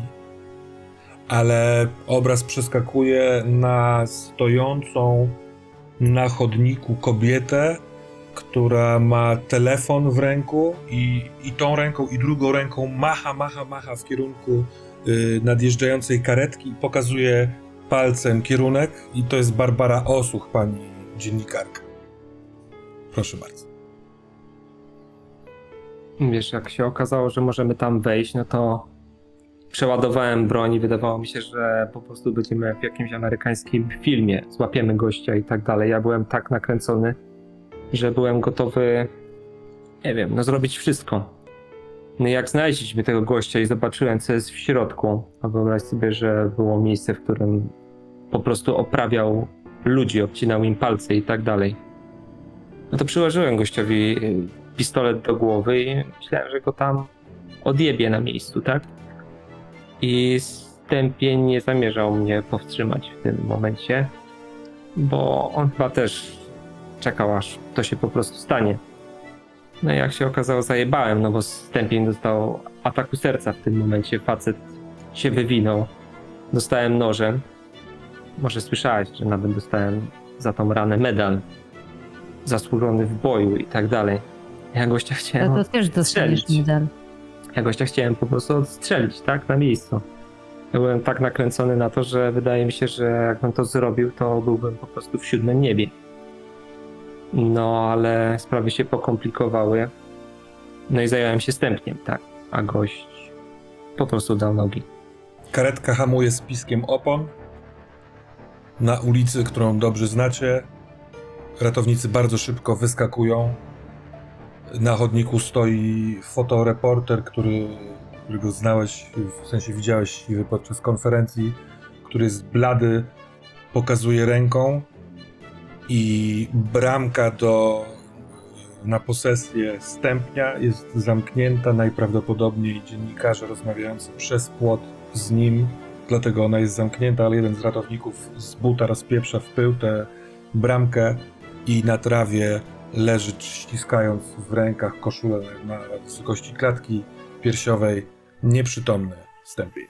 Ale obraz przeskakuje na stojącą na chodniku kobietę, która ma telefon w ręku i, i tą ręką i drugą ręką macha, macha, macha w kierunku y, nadjeżdżającej karetki i pokazuje palcem kierunek i to jest Barbara Osuch, pani dziennikarka. Proszę bardzo. Wiesz, jak się okazało, że możemy tam wejść, no to przeładowałem broń i wydawało mi się, że po prostu będziemy w jakimś amerykańskim filmie, złapiemy gościa i tak dalej. Ja byłem tak nakręcony, że byłem gotowy, nie wiem, no zrobić wszystko. No jak znaleźliśmy tego gościa i zobaczyłem, co jest w środku, a wyobraź sobie, że było miejsce, w którym po prostu oprawiał ludzi, obcinał im palce i tak dalej. No to przyłożyłem gościowi y, pistolet do głowy i myślałem, że go tam odjebie na miejscu, tak? I Stępień nie zamierzał mnie powstrzymać w tym momencie, bo on chyba też czekał, aż to się po prostu stanie. No i jak się okazało, zajebałem, no bo Stępień dostał ataku serca w tym momencie. Facet się wywinął. Dostałem nożem. Może słyszałeś, że nawet dostałem za tą ranę medal zasłużony w boju i tak dalej. Ja gościa chciałem To, to też dostaniesz medal. Ja gościa chciałem po prostu odstrzelić, tak? Na miejscu. Ja byłem tak nakręcony na to, że wydaje mi się, że jakbym to zrobił, to byłbym po prostu w siódmym niebie. No, ale sprawy się pokomplikowały. No i zająłem się stępniem, tak. A gość po prostu dał nogi. Karetka hamuje z piskiem opon. Na ulicy, którą dobrze znacie, ratownicy bardzo szybko wyskakują. Na chodniku stoi fotoreporter, który, którego znałeś, w sensie widziałeś podczas konferencji, który jest blady, pokazuje ręką i bramka do na posesję stępnia jest zamknięta. Najprawdopodobniej dziennikarze rozmawiający przez płot z nim, dlatego ona jest zamknięta, ale jeden z ratowników z buta rozpieprza w pył tę bramkę i na trawie leży, ściskając w rękach koszulę na, wysokości klatki piersiowej, nieprzytomny stępień.